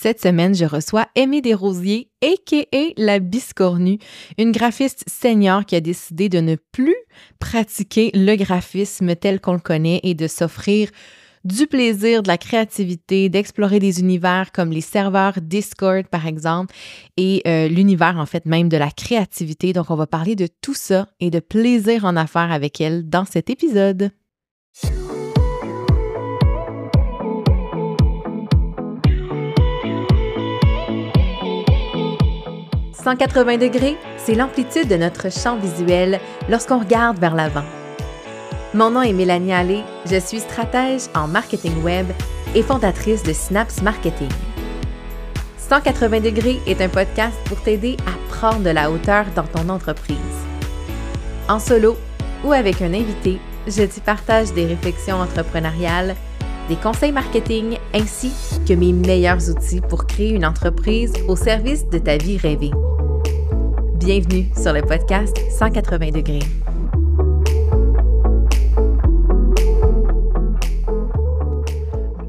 Cette semaine, je reçois Aimée Desrosiers, a.k.a. la Biscornue, une graphiste senior qui a décidé de ne plus pratiquer le graphisme tel qu'on le connaît et de s'offrir du plaisir, de la créativité, d'explorer des univers comme les serveurs Discord, par exemple, et euh, l'univers, en fait, même de la créativité. Donc, on va parler de tout ça et de plaisir en affaires avec elle dans cet épisode. 180 degrés, c'est l'amplitude de notre champ visuel lorsqu'on regarde vers l'avant. Mon nom est Mélanie Allé, je suis stratège en marketing web et fondatrice de Snaps Marketing. 180 degrés est un podcast pour t'aider à prendre de la hauteur dans ton entreprise. En solo ou avec un invité, je t'y partage des réflexions entrepreneuriales, des conseils marketing ainsi que mes meilleurs outils pour créer une entreprise au service de ta vie rêvée. Bienvenue sur le podcast 180 degrés.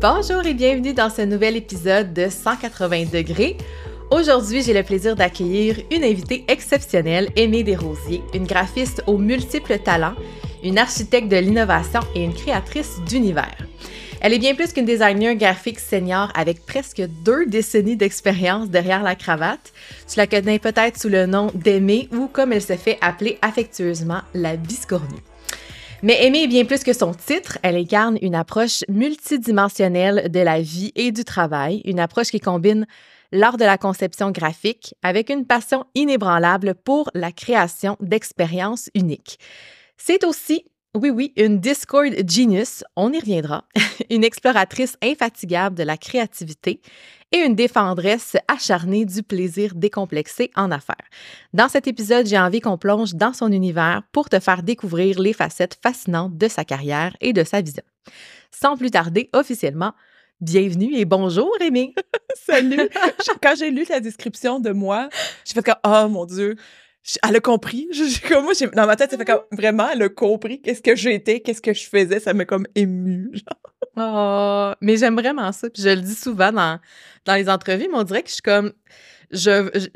Bonjour et bienvenue dans ce nouvel épisode de 180 degrés. Aujourd'hui, j'ai le plaisir d'accueillir une invitée exceptionnelle, Aimée Desrosiers, une graphiste aux multiples talents, une architecte de l'innovation et une créatrice d'univers. Elle est bien plus qu'une designer graphique senior avec presque deux décennies d'expérience derrière la cravate. Tu la connais peut-être sous le nom d'Aimée ou comme elle se fait appeler affectueusement la biscornue. Mais Aimée est bien plus que son titre, elle incarne une approche multidimensionnelle de la vie et du travail, une approche qui combine l'art de la conception graphique avec une passion inébranlable pour la création d'expériences uniques. C'est aussi oui, oui, une Discord genius, on y reviendra, une exploratrice infatigable de la créativité et une défendresse acharnée du plaisir décomplexé en affaires. Dans cet épisode, j'ai envie qu'on plonge dans son univers pour te faire découvrir les facettes fascinantes de sa carrière et de sa vision. Sans plus tarder, officiellement, Bienvenue et bonjour, Rémi. Salut. Quand j'ai lu la description de moi, j'ai fait comme, oh mon Dieu, elle a compris. Je, comme moi, dans ma tête, ça fait comme vraiment, elle a compris qu'est-ce que j'étais, qu'est-ce que je faisais. Ça m'a comme ému. Oh, mais j'aime vraiment ça. Puis je le dis souvent dans, dans les entrevues, mais on dirait que je suis comme. Je,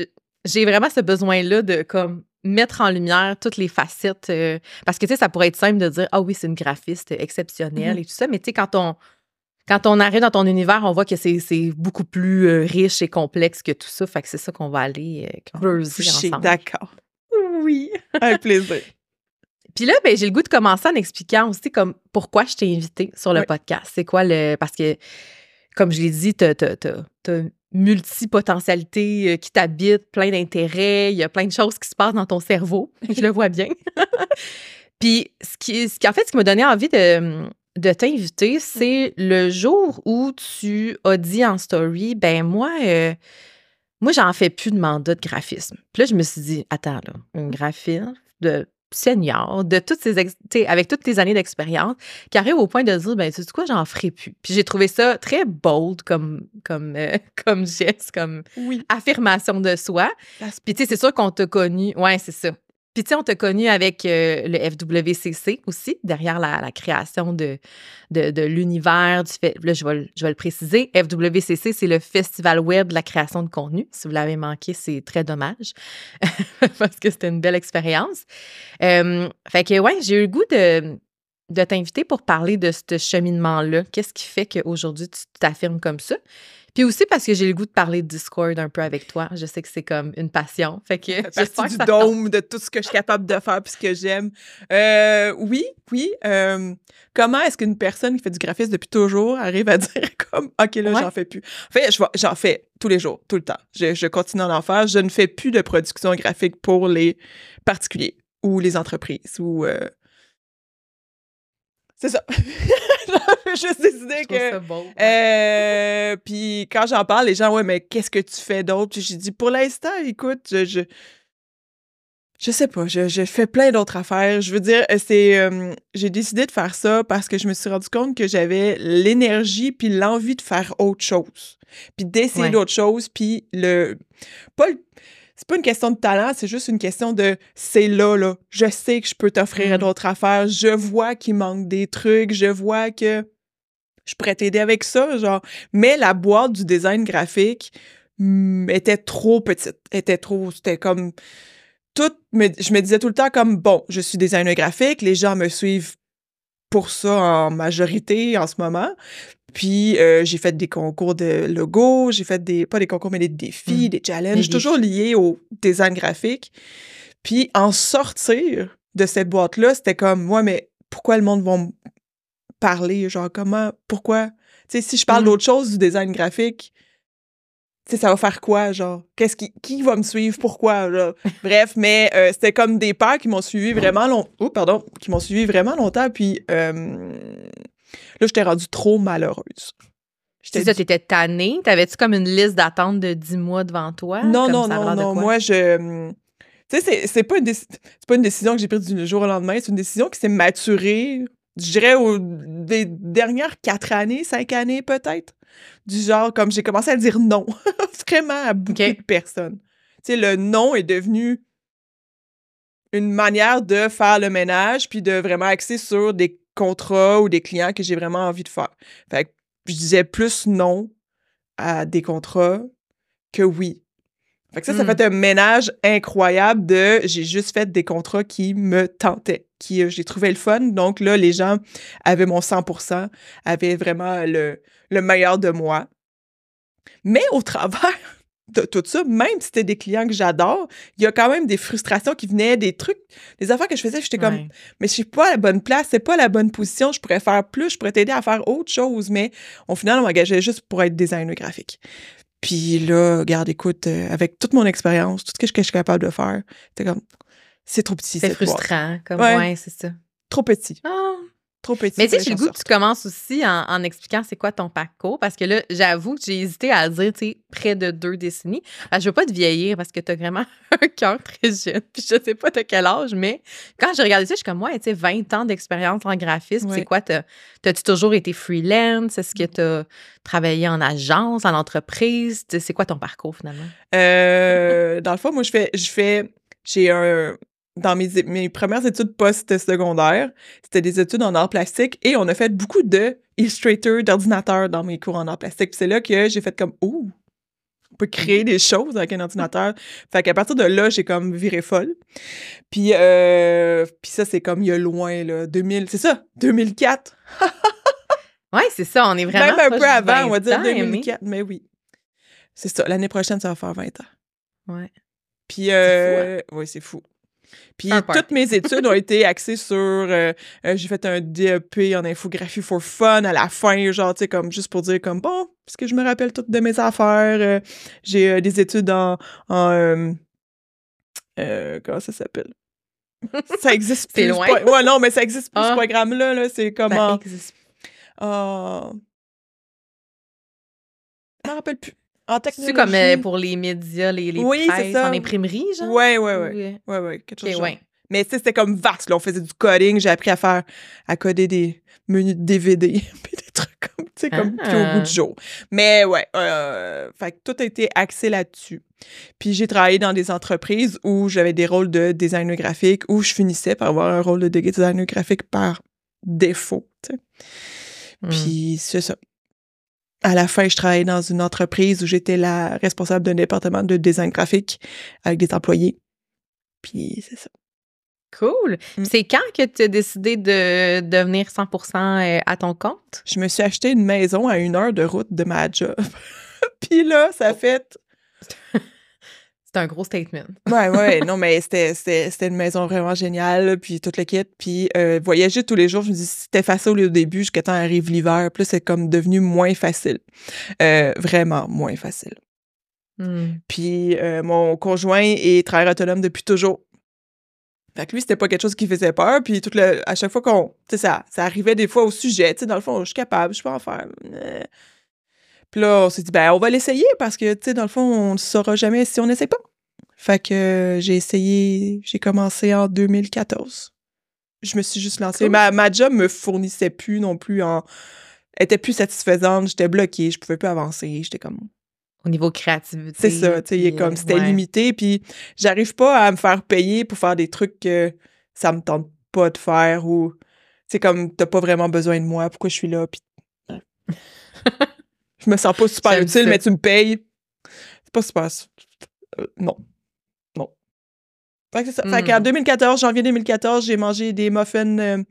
j'ai vraiment ce besoin-là de comme mettre en lumière toutes les facettes. Euh, parce que, tu sais, ça pourrait être simple de dire, ah oui, c'est une graphiste exceptionnelle mm-hmm. et tout ça. Mais, tu sais, quand on, quand on arrive dans ton univers, on voit que c'est beaucoup plus euh, riche et complexe que tout ça. Fait que c'est ça qu'on va aller euh, creuser ensemble. D'accord. Oui, un plaisir. Puis là, ben, j'ai le goût de commencer en expliquant aussi comme pourquoi je t'ai invité sur le podcast. C'est quoi le. Parce que, comme je l'ai dit, tu as, multipotentialité euh, qui t'habite, plein d'intérêts, il y a plein de choses qui se passent dans ton cerveau. je le vois bien. Puis, ce qui, ce qui, en fait, ce qui m'a donné envie de, de t'inviter, c'est le jour où tu as dit en story, ben moi, euh, moi, j'en fais plus de mandat de graphisme. Puis là, je me suis dit, attends, là, un graphiste de senior, de toutes ces avec toutes tes années d'expérience, qui arrive au point de dire, ben, tu sais quoi, j'en ferai plus. Puis j'ai trouvé ça très bold comme, comme, euh, comme geste, comme affirmation de soi. Puis tu sais, c'est sûr qu'on t'a connu, ouais, c'est ça. Puis, tu sais, on t'a connu avec euh, le FWCC aussi, derrière la, création de, de, l'univers du fait. Là, je vais, je vais le préciser. FWCC, c'est le Festival Web de la création de contenu. Si vous l'avez manqué, c'est très dommage parce que c'était une belle expérience. Euh, fait que, ouais, j'ai eu le goût de, de t'inviter pour parler de ce cheminement-là. Qu'est-ce qui fait qu'aujourd'hui, tu t'affirmes comme ça? Puis aussi parce que j'ai le goût de parler de Discord un peu avec toi. Je sais que c'est comme une passion. Fait que c'est du dôme de tout ce que je suis capable de faire puis ce que j'aime. Euh, oui, oui. Euh, comment est-ce qu'une personne qui fait du graphisme depuis toujours arrive à dire comme OK là, j'en fais plus? En fait, j'en fais tous les jours, tout le temps. Je, je continue à en faire. Je ne fais plus de production graphique pour les particuliers ou les entreprises ou euh, c'est ça. J'ai juste décidé que. Euh, puis quand j'en parle, les gens, ouais, mais qu'est-ce que tu fais d'autre? J'ai dit, pour l'instant, écoute, je, je. sais pas, je, fais plein d'autres affaires. Je veux dire, c'est. Euh, j'ai décidé de faire ça parce que je me suis rendu compte que j'avais l'énergie puis l'envie de faire autre chose. Puis d'essayer d'autres choses, puis le. Pas le c'est pas une question de talent, c'est juste une question de c'est là, là. Je sais que je peux t'offrir mm. d'autres affaires. Je vois qu'il manque des trucs. Je vois que je pourrais t'aider avec ça, genre. Mais la boîte du design graphique mm, était trop petite, était trop, c'était comme tout, je me disais tout le temps comme bon, je suis designer graphique, les gens me suivent pour ça en majorité en ce moment. Puis euh, j'ai fait des concours de logo, j'ai fait des pas des concours mais des défis, mmh. des challenges, toujours liés au design graphique. Puis en sortir de cette boîte là, c'était comme moi mais pourquoi le monde va me parler? Genre comment pourquoi? Tu sais si je parle mmh. d'autre chose du design graphique, tu sais ça va faire quoi genre? Qu'est-ce qui qui va me suivre? Pourquoi là? bref mais euh, c'était comme des pères qui m'ont suivi vraiment long oh pardon qui m'ont suivi vraiment longtemps puis euh, Là, j'étais rendue trop malheureuse. C'est ça, t'étais tannée? T'avais-tu comme une liste d'attente de 10 mois devant toi? Non, non, non, non. Moi, je. Tu sais, c'est pas, une pas une décision que j'ai prise du jour au lendemain. C'est une décision qui s'est maturée, je dirais, aux des dernières quatre années, cinq années peut-être. Du genre, comme j'ai commencé à dire non, vraiment à beaucoup de personnes. Tu sais, le non est devenu une manière de faire le ménage puis de vraiment axer sur des contrats ou des clients que j'ai vraiment envie de faire. Fait que je disais plus non à des contrats que oui. Fait que ça, ça hmm. fait un ménage incroyable de j'ai juste fait des contrats qui me tentaient, qui euh, j'ai trouvé le fun. Donc là, les gens avaient mon 100%, avaient vraiment le, le meilleur de moi. Mais au travers tout ça, même si c'était des clients que j'adore, il y a quand même des frustrations qui venaient, des trucs, des affaires que je faisais, j'étais comme, mais je suis pas à la bonne place, c'est pas la bonne position, je pourrais faire plus, je pourrais t'aider à faire autre chose, mais au final, on m'engageait juste pour être designer graphique. Puis là, regarde, écoute, euh, avec toute mon expérience, tout ce que je, suis capable de faire, c'était comme, c'est trop petit. C'est frustrant, comme, ouais, c'est ça. Trop petit. Ah, trop petit. Mais tu sais, j'ai le goût que tu commences aussi en, expliquant c'est quoi ton parcours, parce que là, j'avoue que j'ai hésité à dire, tu sais, près de deux décennies. Parce que je veux pas te vieillir parce que tu as vraiment un cœur très jeune. Puis je sais pas de quel âge, mais quand j'ai regardé ça, je suis comme, ouais, tu sais, 20 ans d'expérience en graphisme, c'est quoi? T'as-tu toujours été freelance? Est-ce que tu as travaillé en agence, en entreprise? C'est quoi ton parcours finalement? Euh, dans le fond, moi, je fais, je fais, j'ai un, dans mes, mes premières études post-secondaires, c'était des études en art plastique et on a fait beaucoup de Illustrator, d'ordinateur dans mes cours en art plastique. c'est là que j'ai fait comme, ouh, on peut créer des choses avec un ordinateur. Fait qu'à partir de là, j'ai comme viré folle. Puis, euh, puis ça, c'est comme il y a loin, là, 2000, c'est ça, 2004. ouais, c'est ça, on est vraiment Même un peu avant, on va dire 2004, mais oui. C'est ça, l'année prochaine, ça va faire 20 ans. Ouais. Puis, euh, hein? ouais, c'est fou. Puis toutes mes études ont été axées sur. Euh, euh, j'ai fait un DEP en infographie for fun à la fin, genre, tu sais, comme juste pour dire, comme bon, parce que je me rappelle toutes de mes affaires. Euh, j'ai des études en. en comment ça s'appelle? ça existe plus. C'est loin. ouais, non, mais ça existe plus, ce ah. programme-là. -là, c'est comment. Ça existe. Oh... Je me rappelle plus. C'est comme euh, pour les médias, les, les oui, presses, en imprimerie, genre? Oui, oui, oui. Oui, oui, quelque chose ouais. Mais c'était comme vaste, là. On faisait du coding. J'ai appris à faire, à coder des menus de DVD, puis des trucs comme, tu sais, comme au bout du ah. jour. Mais ouais, euh, fait que tout a été axé là-dessus. Puis j'ai travaillé dans des entreprises où j'avais des rôles de designer graphique, où je finissais par avoir un rôle de designer graphique par défaut, tu sais. Hmm. Puis c'est ça à la fin, je travaillais dans une entreprise où j'étais la responsable d'un département de design graphique avec des employés. Puis c'est ça. Cool. Mm. C'est quand que tu as décidé de devenir 100% euh, à ton compte? Je me suis acheté une maison à une heure de route de ma job. Puis là, ça oh. fait c'est un gros statement. ouais, ouais, non, mais c'était une maison vraiment géniale, puis toute kit. Puis euh, voyager tous les jours, je me dis, c'était facile au début, jusqu'à temps arrive l'hiver. Puis c'est comme devenu moins facile. Euh, vraiment moins facile. Hmm. Puis euh, mon conjoint est travailleur autonome depuis toujours. Fait que lui, c'était pas quelque chose qui faisait peur. Puis tout le, à chaque fois qu'on. Tu sais, ça, ça arrivait des fois au sujet. Tu sais, dans le fond, je suis capable, je peux en faire. Puis là, on s'est dit, ben, on va l'essayer parce que, tu sais, dans le fond, on ne saura jamais si on n'essaie pas. Fait que j'ai essayé, j'ai commencé en 2014. Je me suis juste lancée. Ma, ma job me fournissait plus non plus en. était plus satisfaisante, j'étais bloquée, je pouvais plus avancer, j'étais comme. Au niveau créativité. C'est ça, tu sais, comme c'était limité, puis j'arrive pas à me faire payer pour faire des trucs que ça me tente pas de faire ou. C'est comme, t'as pas vraiment besoin de moi, pourquoi je suis là, puis je me sens pas super utile, mais tu me payes. C'est pas super. Euh, non. Non. Fait que c'est ça. Fait qu'en 2014, hmm. janvier 2014, j'ai mangé des muffins euh,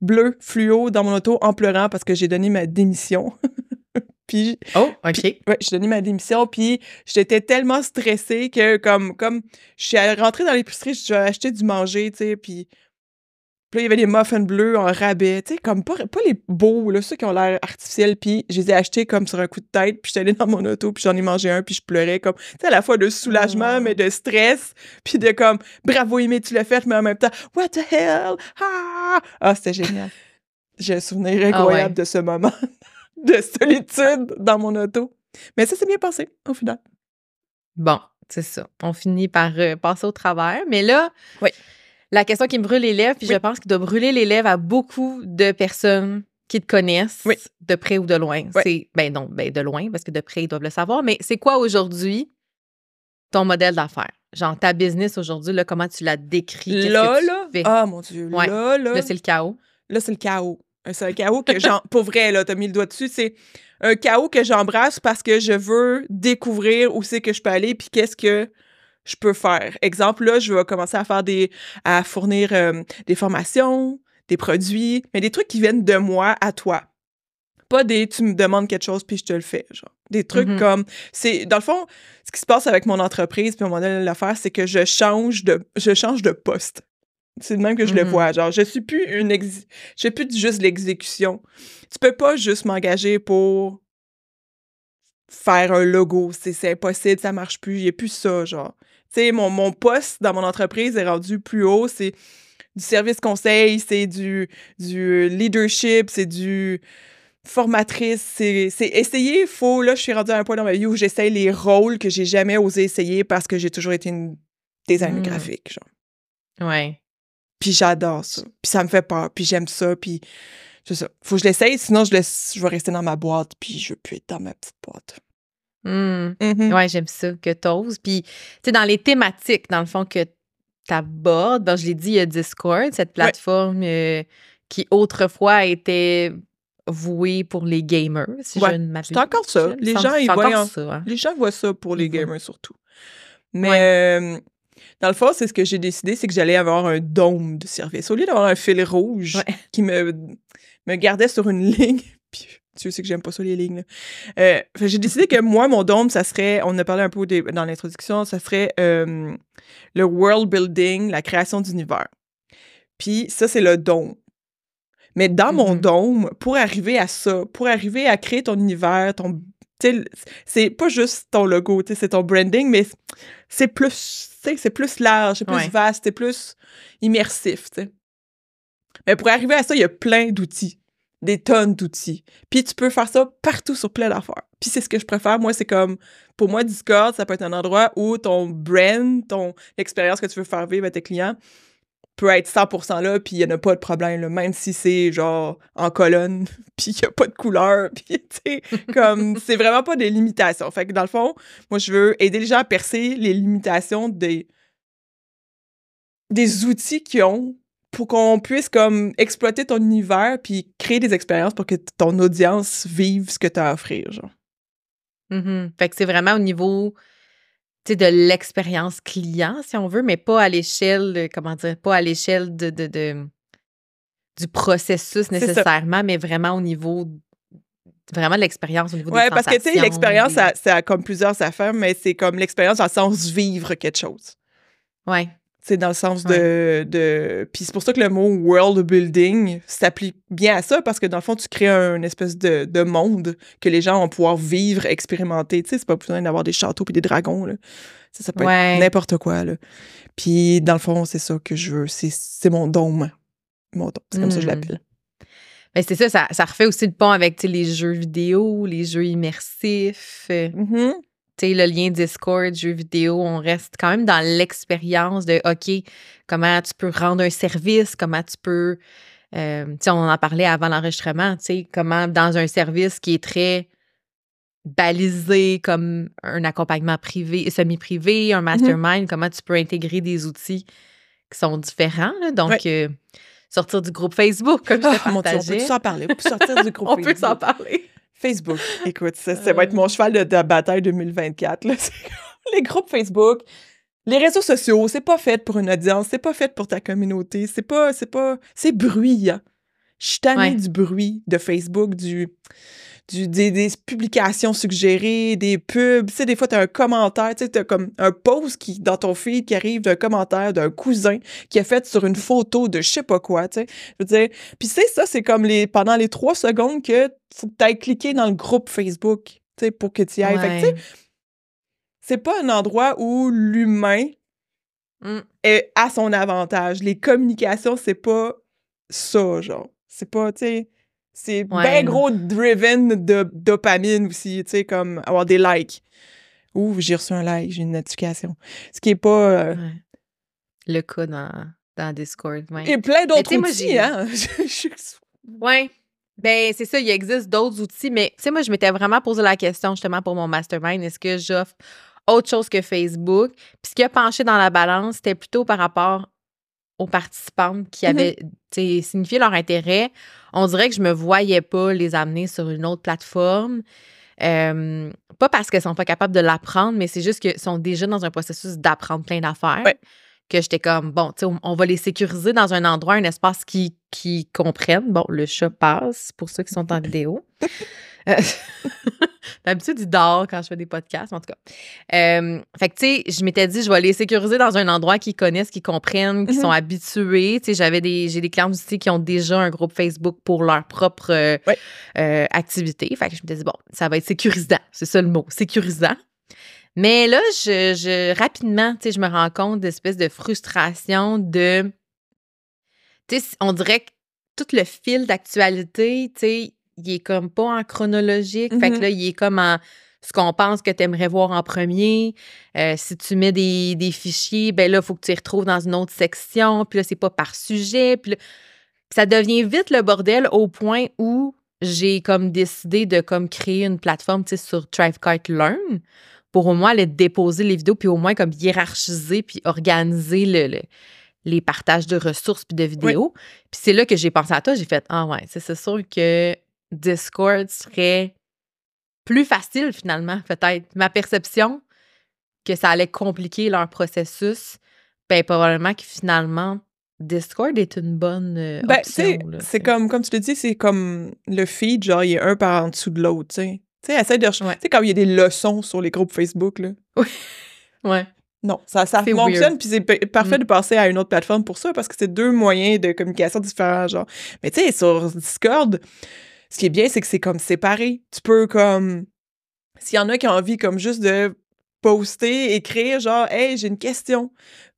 bleus fluo dans mon auto en pleurant parce que j'ai donné ma démission. Puis, oh, OK. ouais, j'ai donné ma démission, puis j'étais tellement stressée que, comme, comme je suis rentrée dans l'épicerie, j'ai acheté du manger, tu sais, puis là, il y avait des muffins bleus en rabais, tu sais, comme pas, pas les beaux, là, ceux qui ont l'air artificiels, puis je les ai achetés comme sur un coup de tête, puis j'étais allée dans mon auto, puis j'en ai mangé un, puis je pleurais comme, tu sais, à la fois de soulagement, mais de stress, puis de comme, bravo, Aimé, tu l'as fait, mais en même temps, what the hell? Ah! Ah, c'était génial. J'ai un souvenir ah incroyable de ce moment. de solitude dans mon auto. Mais ça s'est bien passé, au final. Bon, c'est ça. On finit par euh, passer au travers. Mais là, oui. La question qui me brûle les lèvres, puis je pense qu'il doit brûler les lèvres à beaucoup de personnes qui te connaissent, de près ou de loin. C'est ben non, ben de loin, parce que de près, ils doivent le savoir. Mais c'est quoi aujourd'hui ton modèle d'affaires? Genre ta business aujourd'hui, là, comment tu la décris? Là, là? Ah mon Dieu, là, là. Là, c'est le chaos. Là, c'est le chaos. C'est un chaos que j'en. Pour vrai, là, t'as mis le doigt dessus. C'est un chaos que j'embrasse parce que je veux découvrir où c'est que je peux aller puis qu'est-ce que je peux faire. Exemple, là, je vais commencer à faire des. à fournir euh, des formations, des produits, mais des trucs qui viennent de moi à toi. Pas des tu me demandes quelque chose puis je te le fais. Genre. Des trucs mm-hmm. comme. c'est Dans le fond, ce qui se passe avec mon entreprise puis mon modèle d'affaires, c'est que je change de. je change de poste. C'est de même que je le mmh vois. Genre, je suis plus une je suis plus juste l'exécution. Tu peux pas juste m'engager pour faire un logo. C'est impossible, ça marche plus. Il n'y a plus ça, genre. Tu sais, mon, mon poste dans mon entreprise est rendu plus haut. C'est du service conseil, c'est du, du leadership, c'est du formatrice, c'est essayer, faut, là, je suis rendue à un point dans ma vie où j'essaye les rôles que j'ai jamais osé essayer parce que j'ai toujours été une designer mmh. graphique, genre. Ouais. Puis j'adore ça. Puis ça me fait peur. Puis j'aime ça. Puis c'est ça. Faut que je l'essaye, sinon je, laisse, je vais rester dans ma boîte. Puis je veux plus être dans ma petite boîte. Mmh. Ouais, j'aime ça que t'oses. Puis, tu sais, dans les thématiques, dans le fond, que t'abordes, ben, je l'ai dit, il y a Discord, cette plateforme euh, qui autrefois était vouée pour les gamers, si je ne C'est encore ça. Les gens, ils voient, ça, hein. les gens voient ça pour les mm-hmm. gamers surtout. Mais euh, dans le fond, c'est ce que j'ai décidé, c'est que j'allais avoir un dôme de service. Au lieu d'avoir un fil rouge qui me, me gardait sur une ligne, puis tu sais que j'aime pas ça les lignes. Euh, j'ai décidé que moi, mon dôme, ça serait, on a parlé un peu dans l'introduction, ça serait euh, le world building, la création d'univers. Puis ça, c'est le dôme. Mais dans mon mm-hmm. dôme, pour arriver à ça, pour arriver à créer ton univers, ton c'est pas juste ton logo, c'est ton branding, mais c'est plus, c'est plus large, c'est plus vaste, c'est plus immersif, Mais pour arriver à ça, il y a plein d'outils, des tonnes d'outils. Puis tu peux faire ça partout sur plein d'affaires. Puis c'est ce que je préfère. Moi, c'est comme, pour moi, Discord, ça peut être un endroit où ton brand, ton l'expérience que tu veux faire vivre à tes clients, peut être 100% là, puis il n'y en a pas de problème, même si c'est genre en colonne, puis il n'y a pas de couleur, puis tu sais, comme, c'est vraiment pas des limitations. Fait que dans le fond, moi, je veux aider les gens à percer les limitations des, des outils qu'ils ont pour qu'on puisse comme exploiter ton univers puis créer des expériences pour que ton audience vive ce que tu as à offrir, genre. Mm-hmm. Fait que c'est vraiment au niveau de l'expérience client, si on veut, mais pas à l'échelle, comment dire, pas à l'échelle de, de, du processus nécessairement, mais vraiment au niveau vraiment de l'expérience au niveau ouais, parce que tu sais l'expérience ça, a comme plusieurs affaires mais c'est comme l'expérience dans le sens vivre quelque chose. Ouais. C'est dans le sens de, de... Puis c'est pour ça que le mot world building s'applique bien à ça, parce que dans le fond, tu crées un espèce de, de monde que les gens vont pouvoir vivre, expérimenter. Tu sais, c'est pas besoin d'avoir des châteaux puis des dragons, là. Ça, ça peut être n'importe quoi, là. Puis dans le fond, c'est ça que je veux. C'est mon dôme. Mon dôme. C'est comme ça que je hmm. l'appelle. Mais c'est ça, ça, ça, refait aussi le pont avec les jeux vidéo, les jeux immersifs. Mm-hmm tu sais, le lien Discord, jeux vidéo, on reste quand même dans l'expérience de, OK, comment tu peux rendre un service, comment tu peux, euh, on en parlait avant l'enregistrement, tu sais, comment dans un service qui est très balisé comme un accompagnement privé, semi-privé, un mm-hmm. mastermind, comment tu peux intégrer des outils qui sont différents. Donc, sortir du groupe Facebook, comme je oh, on peut s'en parler? On peut sortir du groupe Facebook. On peut s'en parler. Facebook, écoute, ça, va être mon cheval de, de bataille 2024. Là. les groupes Facebook, les réseaux sociaux, c'est pas fait pour une audience, c'est pas fait pour ta communauté, c'est pas, c'est pas, c'est bruyant. Je suis tannée du bruit de Facebook, du, du des, publications suggérées, des pubs. Tu sais, des fois, tu as un commentaire, tu sais, as comme un post qui, dans ton feed qui arrive d'un commentaire d'un cousin qui a fait sur une photo de je sais pas quoi, tu sais. Je veux dire, puis c'est ça, c'est comme les, pendant les trois secondes que faut que tu ailles cliquer dans le groupe Facebook, tu sais, pour que tu y ailles. Fait c'est pas un endroit où l'humain mmh. est à son avantage. Les communications, c'est pas ça, genre. C'est pas, tu sais, c'est bien gros driven de dopamine aussi, tu sais, comme avoir des likes. Ouh, j'ai reçu un like, j'ai une notification. Ce qui est pas. Euh, Le cas dans, dans Discord, ouais. Et plein d'autres outils, hein? ouais. Ben, c'est ça, il existe d'autres outils, mais tu sais, moi, je m'étais vraiment posé la question justement pour mon mastermind est-ce que j'offre autre chose que Facebook? Puis ce qui a penché dans la balance, c'était plutôt par rapport aux participantes qui mmh avaient signifié leur intérêt. On dirait que je me voyais pas les amener sur une autre plateforme. pas parce qu'elles sont pas capables de l'apprendre, mais c'est juste qu'elles sont déjà dans un processus d'apprendre plein d'affaires. Que j'étais comme, bon, tu sais, on, va les sécuriser dans un endroit, un espace qui, qui comprennent. Bon, le chat passe pour ceux qui sont en vidéo. Euh, d'habitude, il dort quand je fais des podcasts, en tout cas. Euh, fait que, tu sais, je m'étais dit, je vais les sécuriser dans un endroit qu'ils connaissent, qu'ils comprennent, qu'ils sont mm-hmm. habitués. Tu sais, j'avais des, j'ai des clients aussi qui ont déjà un groupe Facebook pour leur propre euh, activité. Fait que je m'étais dit, bon, ça va être sécurisant. C'est ça le mot, sécurisant. Mais là, je, je rapidement, tu sais, je me rends compte d'espèce de frustration de. Tu sais, on dirait que tout le fil d'actualité, tu sais, il est comme pas en chronologique. Fait que mm-hmm. là, il est comme en ce qu'on pense que tu aimerais voir en premier. Euh, si tu mets des, fichiers, ben là, il faut que tu les retrouves dans une autre section. Puis là, c'est pas par sujet. Puis ça devient vite le bordel au point où j'ai comme décidé de comme créer une plateforme sur Thrivecart Learn pour au moins aller déposer les vidéos puis au moins comme hiérarchiser puis organiser le, les partages de ressources puis de vidéos. Puis c'est là que j'ai pensé à toi, j'ai fait ah ouais, c'est sûr que Discord serait plus facile finalement, peut-être. Ma perception que ça allait compliquer leur processus, ben probablement que finalement Discord est une bonne euh, ben, option. C'est comme, comme tu le dis, c'est comme le feed, genre il y a un par en dessous de l'autre, tu sais. Tu sais, essaie de... Tu sais, quand il y a des leçons sur les groupes Facebook, là. Oui. ouais. Non, ça, ça fonctionne, puis c'est parfait mm. de passer à une autre plateforme pour ça, parce que c'est deux moyens de communication différents, genre. Mais tu sais, sur Discord, ce qui est bien, c'est que c'est comme séparé. Tu peux comme. S'il y en a qui ont envie comme juste de poster, écrire, genre, hey, j'ai une question.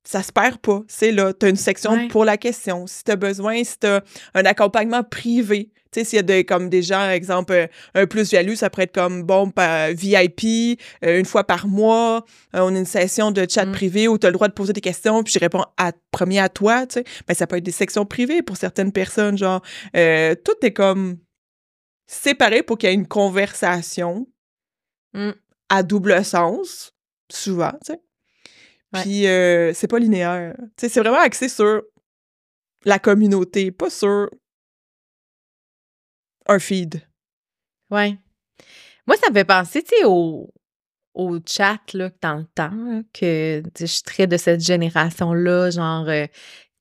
Ça se perd pas. C'est là. Tu as une section pour la question. Si tu as besoin, si tu as un accompagnement privé, tu sais, s'il y a des, comme des gens, exemple, euh, un plus value, ça pourrait être comme, bon, VIP, euh, une fois par mois, euh, on a une session de chat mm. privé où tu as le droit de poser des questions, puis je réponds à, premier à toi, tu sais. Ben, ça peut être des sections privées pour certaines personnes, genre, tout est comme séparés pour qu'il y ait une conversation mmh. à double sens, souvent, tu sais. Puis, euh, c'est pas linéaire. Tu sais, c'est vraiment axé sur la communauté, pas sur un feed. Ouais. Moi, ça me fait penser, tu sais, au, au chat, là, dans le temps, que je suis très de cette génération-là, genre euh,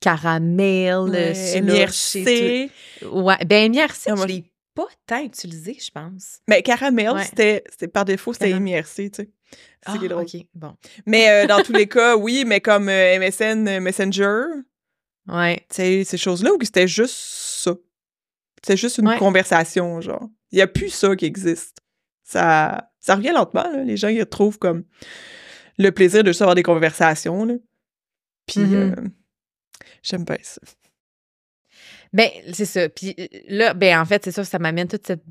caramel, ouais, MRC. Ouais, ben MRC, ah, je pas tant utilisé, je pense. Mais Caramel, c'était par défaut, c'était MIRC, tu sais. C'est ah, drôle. OK, bon. Mais euh, dans tous les cas, oui, mais comme euh, MSN euh, Messenger, ouais. tu sais, ces choses-là, ou que c'était juste. C'est juste une conversation, genre. Il n'y a plus ça qui existe. Ça, ça revient lentement, là. Les gens, ils retrouvent comme le plaisir de juste avoir des conversations, là. Puis, mm-hmm. j'aime pas ça. Ben, c'est ça. Puis là, ben, en fait, c'est ça, ça m'amène toute cette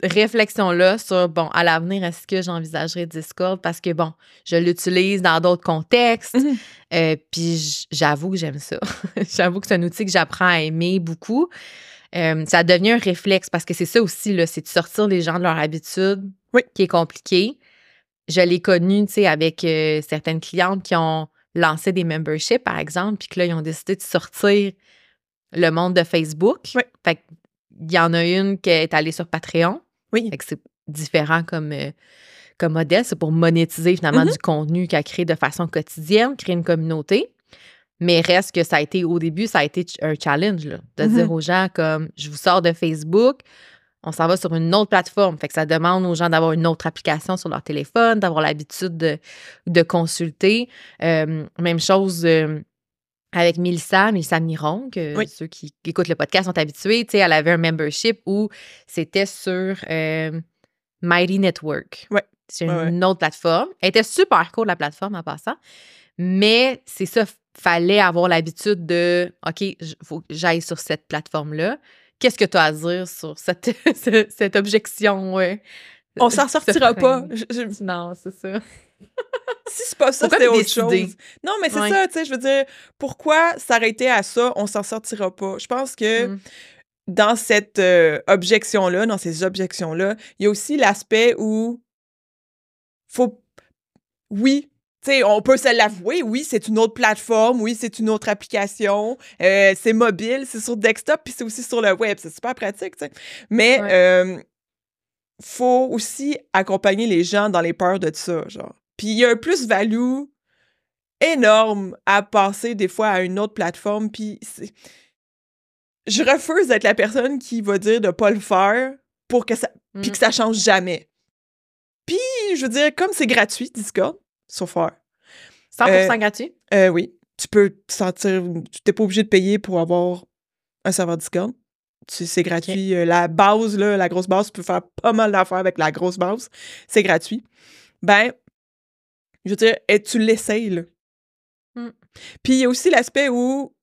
réflexion-là sur, bon, à l'avenir, est-ce que j'envisagerais Discord? Parce que, bon, je l'utilise dans d'autres contextes. Mmh euh, puis j'avoue que j'aime ça. j'avoue que c'est un outil que j'apprends à aimer beaucoup. Euh, ça devient un réflexe parce que c'est ça aussi, c'est de sortir les gens de leur habitude oui. qui est compliqué. Je l'ai connu, tu sais, avec euh, certaines clientes qui ont lancé des memberships, par exemple, puis que là, ils ont décidé de sortir le monde de Facebook. Oui. Fait il y en a une qui est allée sur Patreon. Oui. Fait que c'est différent comme, euh, comme modèle. C'est pour monétiser finalement Mhm. du contenu qu'à créer de façon quotidienne, créer une communauté. Mais reste que ça a été, au début, ça a été un challenge, là, de Mhm. dire aux gens comme je vous sors de Facebook, on s'en va sur une autre plateforme. Fait que ça demande aux gens d'avoir une autre application sur leur téléphone, d'avoir l'habitude de, de consulter. Euh, même chose euh, avec Mélissa, Mélissa Miron, que Oui. ceux qui écoutent le podcast sont habitués. Elle avait un membership où c'était sur euh, Mighty Network. Ouais. C'est Ouais, une autre plateforme. Elle était super cool, la plateforme, en passant. Mais c'est ça, fallait avoir l'habitude de OK, faut que j'aille sur cette plateforme-là. Qu'est-ce que tu as à dire sur cette, ce- cette objection? ouais? On s'en sortira pas. Je- je- Non, c'est ça. si c'est pas ça, c'est autre chose. Non, mais c'est Ouais. ça, tu sais, je veux dire, pourquoi s'arrêter à ça, on s'en sortira pas? Je pense que Mm. dans cette euh, objection-là, dans ces objections-là, il y a aussi l'aspect où faut. Oui. Tu sais, on peut se l'avouer, oui, c'est une autre plateforme, oui, c'est une autre application, euh, c'est mobile, c'est sur desktop, puis c'est aussi sur le web, c'est super pratique, tu sais. Mais Ouais. euh, faut aussi accompagner les gens dans les peurs de ça, genre. Puis il y a un plus-value énorme à passer des fois à une autre plateforme, puis je refuse d'être la personne qui va dire de pas le faire pour que ça puis Mm. que ça change jamais. Puis je veux dire comme c'est gratuit Discord, so far. 100% Euh, gratuit? Euh, oui, tu peux te sentir tu t'es pas obligé de payer pour avoir un serveur Discord. C'est gratuit. Euh, La base, là, la grosse base, tu peux faire pas mal d'affaires avec la grosse base. C'est gratuit. Ben, je veux dire, et tu l'essayes, là. Mm. Puis il y a aussi l'aspect où,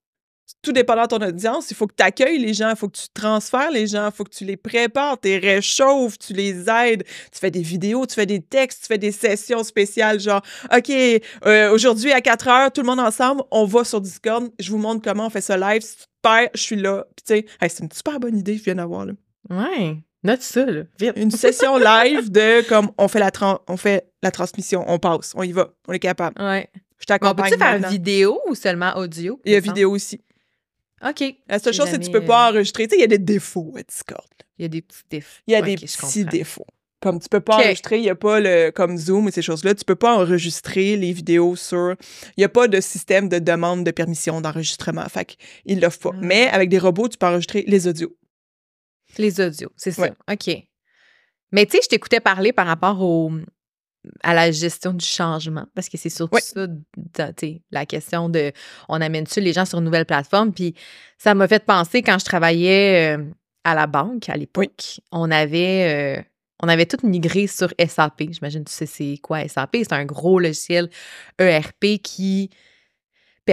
tout dépendant de ton audience, il faut que tu accueilles les gens, il faut que tu transfères les gens, il faut que tu les prépares, tu les réchauffes, tu les aides, tu fais des vidéos, tu fais des textes, tu fais des sessions spéciales, genre, OK, euh, aujourd'hui à 4 heures, tout le monde ensemble, on va sur Discord, je vous montre comment on fait ça live, perds, je suis là. Puis tu sais, hey, c'est une super bonne idée que je viens d'avoir, là. Ouais. Note ça, là. Vite. Une session live de, comme, on fait la, on fait la transmission, on passe, on y va, on est capable. Ouais. Je Mais on t'accompagne peut-tu faire vidéo ou seulement audio? Il y a vidéo aussi. OK. La seule chose, c'est que tu peux pas enregistrer. Tu sais, il y a des défauts à Discord. Il y a des petits défauts. Il y a des petits défauts. Comme tu peux pas enregistrer, il y a pas le comme Zoom et ces choses-là, tu peux pas enregistrer les vidéos sur il y a pas de système de demande de permission d'enregistrement. Fait qu'ils l'offrent pas. Ah. Mais avec des robots, tu peux enregistrer les audios. Les audios, c'est ça. Ouais. OK. Mais tu sais, je t'écoutais parler par rapport au, à la gestion du changement, parce que c'est surtout Ouais. ça, la question de on amène-tu les gens sur une nouvelle plateforme? Puis ça m'a fait penser quand je travaillais euh, à la banque à l'époque, on avait. euh, on avait tout migré sur SAP. J'imagine tu sais c'est quoi SAP. C'est un gros logiciel ERP qui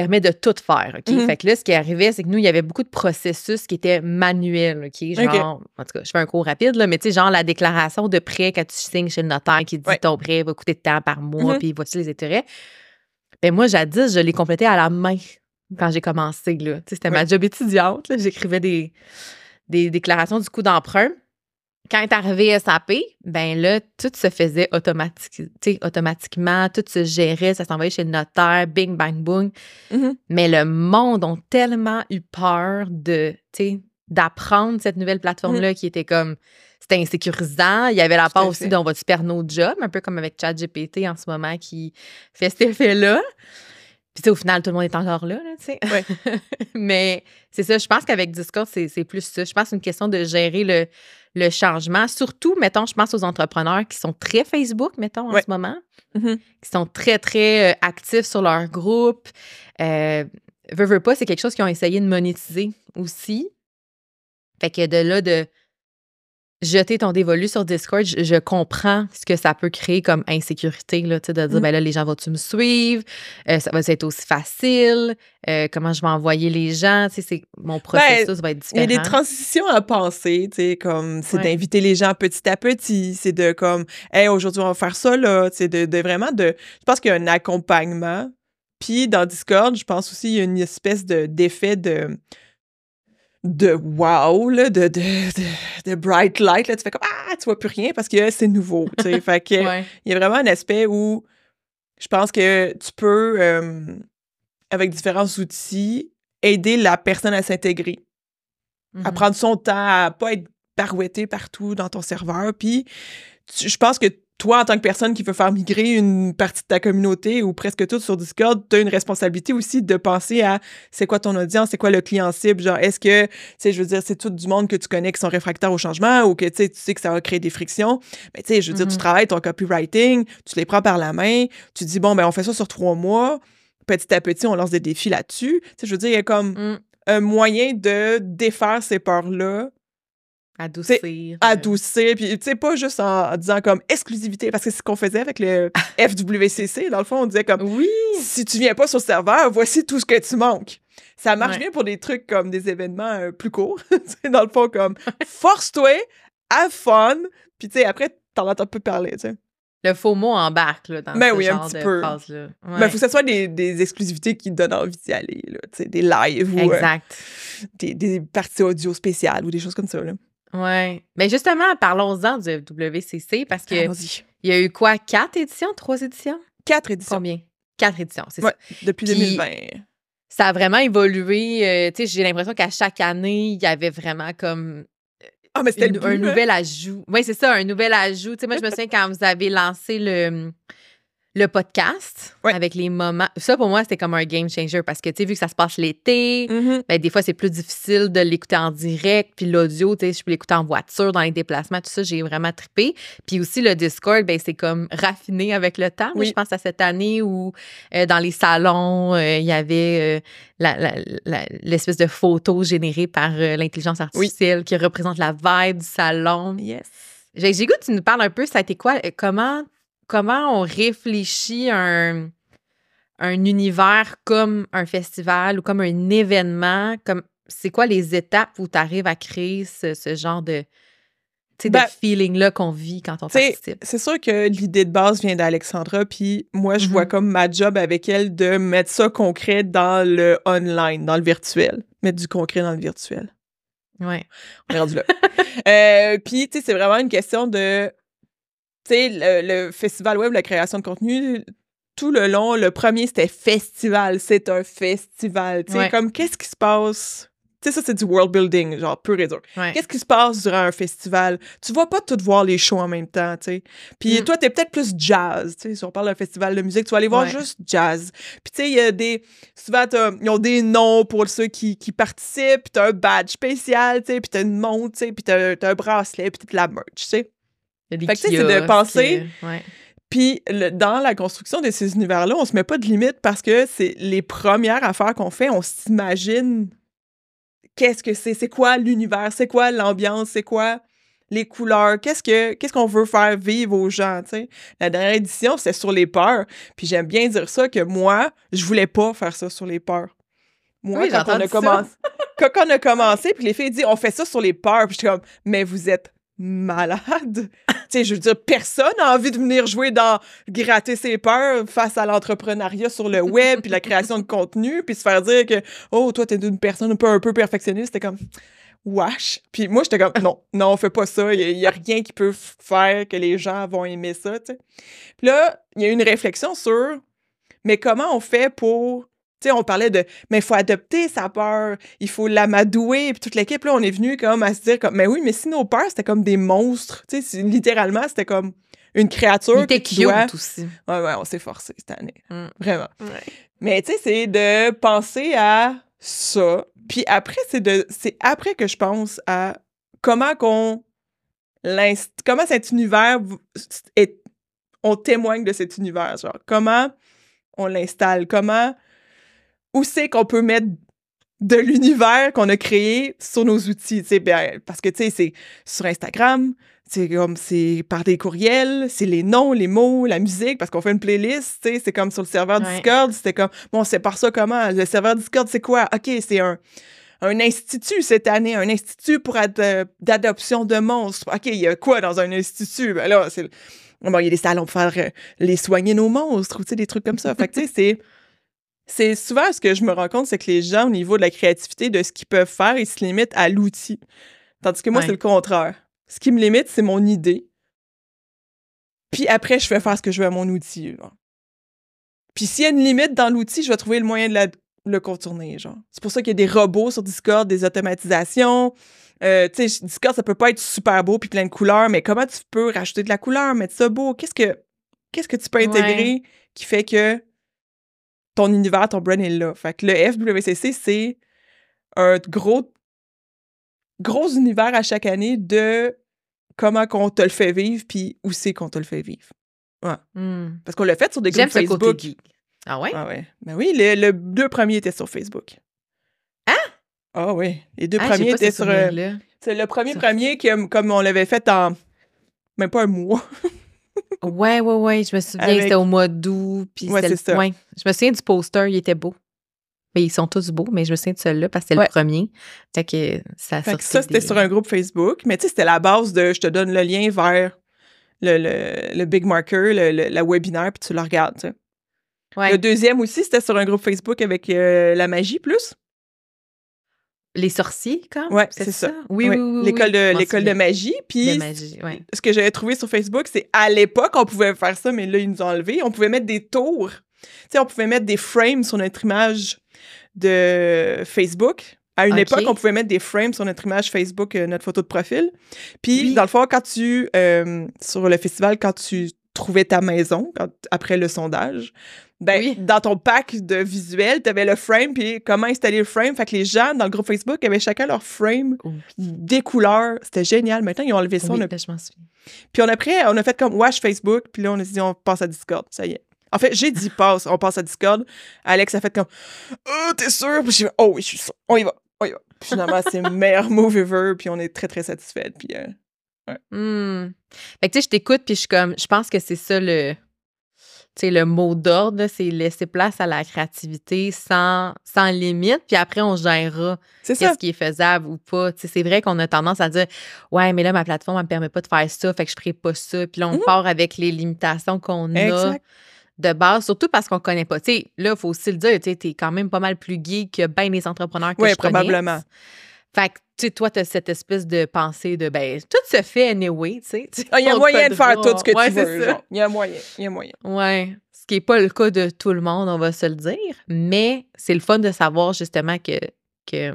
permet de tout faire, OK? Mhm. Fait que là, ce qui arrivait, c'est que nous, il y avait beaucoup de processus qui étaient manuels, OK? Genre, en tout cas, je fais un cours rapide, là, mais tu sais, genre la déclaration de prêt quand tu signes chez le notaire qui dit Ouais. ton prêt va coûter de temps par mois, Mhm. puis voici les intérêts. Ben moi, jadis, je l'ai complété à la main quand j'ai commencé, là. Tu sais, c'était ma job étudiante. J'écrivais des, des déclarations du coût d'emprunt. Quand est arrivé SAP, ben là, tout se faisait automatique, automatiquement, tout se gérait, ça s'envoyait chez le notaire, bing, bang, boom. Mhm. Mais le monde ont tellement eu peur de, d'apprendre cette nouvelle plateforme-là qui était comme, c'était insécurisant. Il y avait la part aussi fait. d'on va-tu perdre notre job, un peu comme avec ChatGPT en ce moment qui fait cet effet-là. Puis, au final, tout le monde est encore là, là, tu sais. Ouais. Mais c'est ça, je pense qu'avec Discord, c'est c'est plus ça. Je pense que c'est une question de gérer le, le changement. Surtout, mettons, je pense aux entrepreneurs qui sont très Facebook, mettons, en Ouais. ce moment Mhm. qui sont très, très euh, actifs sur leur groupe. Euh, veux, veux pas, c'est quelque chose qu'ils ont essayé de monétiser aussi. Fait que de là, de jeter ton dévolu sur Discord, je, je comprends ce que ça peut créer comme insécurité, là, de dire, Mhm. ben là, les gens vont-tu me suivre? Euh, ça va être aussi facile? Euh, comment je vais envoyer les gens? C'est- mon processus va être Ben, Il y a différent. des transitions à penser, tu sais, comme c'est Ouais. d'inviter les gens petit à petit, c'est de comme, hey, aujourd'hui on va faire ça là, sais, de, de vraiment de, je pense qu'il y a un accompagnement. Puis dans Discord, je pense aussi il y a une espèce de d'effet de de wow là, de, de, de, de bright light là, tu fais comme ah tu vois plus rien parce que c'est nouveau, tu fait que Ouais. il y a vraiment un aspect où je pense que tu peux, euh, avec différents outils, aider la personne à s'intégrer à Mhm. prendre son temps, à pas être barouetté partout dans ton serveur. Puis je pense que toi, en tant que personne qui veut faire migrer une partie de ta communauté ou presque toute sur Discord, tu as une responsabilité aussi de penser à c'est quoi ton audience, c'est quoi le client cible, genre est-ce que, tu sais, je veux dire, c'est tout du monde que tu connais qui sont réfractaires au changement ou que, tu sais, tu sais que ça va créer des frictions. Mais tu sais, je veux dire, tu mm-hmm. travailles ton copywriting, tu les prends par la main, tu dis, bon, ben on fait ça sur trois mois, petit à petit, on lance des défis là-dessus. Tu sais, je veux dire, il y a comme mm. un moyen de défaire ces peurs-là Adoucir. Euh. Adoucir. Puis, tu sais, pas juste en, disant comme exclusivité, parce que c'est ce qu'on faisait avec le FWCC. Dans le fond, on disait comme oui. si tu viens pas sur le serveur, voici tout ce que tu manques. Ça marche bien pour des trucs comme des événements euh, plus courts. dans le fond, comme force-toi, have fun. Puis, tu sais, après, t'en entends peu parler, tu sais. Le faux mot embarque là, dans Mais ce oui, genre un petit de peu. phrase-là. Mais il faut que ce soit des, des, exclusivités qui donnent envie d'y aller, là, des lives ou euh, des, des, parties audio spéciales ou des choses comme ça. Là. Oui. Mais justement, parlons-en du WCC parce que il y a eu quoi? Quatre éditions? Trois éditions? Quatre éditions. Combien? Quatre éditions, c'est ça. Depuis 2020. Ça a vraiment évolué. Euh, tu sais, j'ai l'impression qu'à chaque année, il y avait vraiment comme ah, mais c'était un nouvel ajout. Oui, c'est ça, un nouvel ajout. Tu sais, moi, je me souviens quand vous avez lancé le le podcast avec les moments. Ça, pour moi, c'était comme un game changer parce que, tu sais, vu que ça se passe l'été, ben, des fois, c'est plus difficile de l'écouter en direct. Puis l'audio, tu sais, je peux l'écouter en voiture, dans les déplacements, tout ça, j'ai vraiment trippé. Puis aussi, le Discord, ben, c'est comme raffiné avec le temps. Je pense à cette année où, euh, dans les salons, euh, il y avait euh, l'espèce de photo générée par l'intelligence artificielle qui représente la vibe du salon. Yes. J'ai goût, tu nous parles un peu, ça a été quoi? Comment comment on réfléchit un, un univers comme un festival ou comme un événement? Comme, c'est quoi les étapes où tu arrives à créer ce, genre de, de ben, feeling-là qu'on vit quand on participe? C'est sûr que l'idée de base vient d'Alexandra, puis moi, je vois mm-hmm. comme ma job avec elle de mettre ça concret dans le online, dans le virtuel. Mettre du concret dans le virtuel. Ouais. On est rendu là. Euh, puis, tu sais, c'est vraiment une question de tu sais, le, festival web, la création de contenu, tout le long, le premier, c'était festival. C'est un festival. Tu sais, comme, qu'est-ce qui se passe? Tu sais, ça, c'est du world building, genre, pur et dur. Qu'est-ce qui se passe durant un festival? Tu vas pas tout voir les shows en même temps, tu sais. Puis mm. toi, t'es peut-être plus jazz, tu sais. Si on parle d'un festival de musique, tu vas aller voir juste jazz. Puis tu sais, il y a des... Souvent, ils ont des noms pour ceux qui, qui participent, puis t'as un badge spécial, tu sais, puis t'as une montre, tu sais, puis t'as un bracelet, puis t'as de la merch, tu sais. Fait que c'est de penser. Puis dans la construction de ces univers-là, on se met pas de limite parce que c'est les premières affaires qu'on fait, on s'imagine qu'est-ce que c'est, c'est quoi l'univers, c'est quoi l'ambiance, c'est quoi les couleurs, qu'est-ce que qu'est-ce qu'on veut faire vivre aux gens, tu sais. La dernière édition, c'est sur les peurs, puis j'aime bien dire ça que moi, je voulais pas faire ça sur les peurs. Moi, quand, on a commencé, quand on a commencé, puis les filles disent on fait ça sur les peurs, puis je suis comme mais vous êtes malade. Sais, je veux dire, personne n'a envie de venir jouer dans gratter ses peurs face à l'entrepreneuriat sur le web, puis la création de contenu, puis se faire dire que, oh, toi, t'es une personne un peu, un peu perfectionniste. C'était comme, wash. Puis moi, j'étais comme, non, non, on fait pas ça. Il y, a rien qui peut faire que les gens vont aimer ça. Puis là, il y a une réflexion sur, mais comment on fait pour on parlait de, mais il faut adopter sa peur, il faut l'amadouer, puis toute l'équipe, là, on est venu comme à se dire, comme, mais oui, mais si nos peurs, c'était comme des monstres, tu sais, littéralement, c'était comme une créature qui cute doit... aussi. Ouais, ouais, on s'est forcé cette année. Mm. Vraiment. Mais tu sais, c'est de penser à ça, puis après, c'est de, c'est après que je pense à comment qu'on comment cet univers est, on témoigne de cet univers, genre, comment on l'installe, comment où c'est qu'on peut mettre de l'univers qu'on a créé sur nos outils, ben, parce que, tu sais, c'est sur Instagram, c'est comme, c'est par des courriels, c'est les noms, les mots, la musique, parce qu'on fait une playlist, tu sais, c'est comme sur le serveur Discord, c'était comme, bon, c'est par ça comment, le serveur Discord, c'est quoi? OK, c'est un, un institut cette année, un institut pour d'adoption de monstres. OK, il y a quoi dans un institut? Ben là, c'est, bon, il y a des salons pour faire euh, les soigner nos monstres, ou tu sais, des trucs comme ça. Fait que, tu sais, c'est c'est souvent ce que je me rends compte, c'est que les gens, au niveau de la créativité, de ce qu'ils peuvent faire, ils se limitent à l'outil. Tandis que moi, c'est le contraire. Ce qui me limite, c'est mon idée. Puis après, je vais faire ce que je veux à mon outil. Puis s'il y a une limite dans l'outil, je vais trouver le moyen de le contourner. Genre. C'est pour ça qu'il y a des robots sur Discord, des automatisations, Euh, tu sais, Discord, ça peut pas être super beau puis plein de couleurs, mais comment tu peux rajouter de la couleur, mettre ça beau? Qu'est-ce que, qu'est-ce que tu peux intégrer qui fait que ton univers, ton brand est là? Fait que le FWCC, c'est un gros, gros univers à chaque année de comment qu'on te le fait vivre puis où c'est qu'on te le fait vivre. Ouais. Hmm. Parce qu'on l'a fait sur des groupes Facebook. Ah ouais? Ah ouais. Ben oui, les, deux premiers étaient sur Facebook. Hein? Ah oui. Les deux ah, premiers étaient sur. Euh, c'est le premier premier qui, comme on l'avait fait en même pas un mois. ouais, ouais, ouais. Je me souviens, c'était au mois d'août. Puis ouais, c'est ça. Ouais. Je me souviens du poster, il était beau. Mais ils sont tous beaux, mais je me souviens de celui-là parce que c'était le premier. Fait que ça fait que Ça, c'était sur un groupe Facebook. Mais tu sais, c'était la base de je te donne le lien vers le, le, big marker, le, la webinaire, puis tu le regardes. Tu sais. Le deuxième aussi, c'était sur un groupe Facebook avec euh, la magie plus. Les sorciers, quand Ouais, c'est ça? Oui, oui, oui. L'école de, l'école de magie. Puis, ce que j'avais trouvé sur Facebook, c'est à l'époque, on pouvait faire ça, mais là, ils nous ont enlevé. On pouvait mettre des tours. Tu sais, on pouvait mettre des frames sur notre image de Facebook. À une époque, on pouvait mettre des frames sur notre image Facebook, euh, notre photo de profil. Puis, dans le fond, quand tu, euh, sur le festival, quand tu trouvais ta maison, après le sondage, ben, dans ton pack de visuels, tu avais le frame, puis comment installer le frame. Fait que les gens dans le groupe Facebook avaient chacun leur frame, des couleurs. C'était génial. Maintenant, ils ont enlevé ça. Oui, on ben, je m'en souviens. Puis on a, pris, on a fait comme Wash Facebook, puis là, on a dit, on passe à Discord. Ça y est. En fait, j'ai dit passe, on passe à Discord. Alex a fait comme Oh, t'es sûr? Puis j'ai fait Oh oui, je suis sûr. On y va, on y va. Puis finalement, c'est le meilleur move ever, puis on est très, très satisfait. Puis, euh, ouais. Hmm. Fait que tu sais, je t'écoute, puis je suis comme, je pense que c'est ça le sais, le mot d'ordre, c'est laisser place à la créativité sans, sans limite, puis après, on gérera qu'est-ce qui est faisable ou pas. C'est vrai qu'on a tendance à dire Ouais, mais là, ma plateforme ne me permet pas de faire ça, fait que je ferai pas ça. Puis là, on mmh. part avec les limitations qu'on a de base, surtout parce qu'on ne connaît pas. Tu sais, là, il faut aussi le dire, tu es quand même pas mal plus geek que bien les entrepreneurs que oui, je probablement. Fait que, tu sais, toi, tu as cette espèce de pensée de, ben, tout se fait anyway, tu sais. Ah, il y a moyen de faire tout ce que tu veux. Il y a moyen, il y a moyen. Ouais. Ce qui n'est pas le cas de tout le monde, on va se le dire. Mais c'est le fun de savoir justement que, que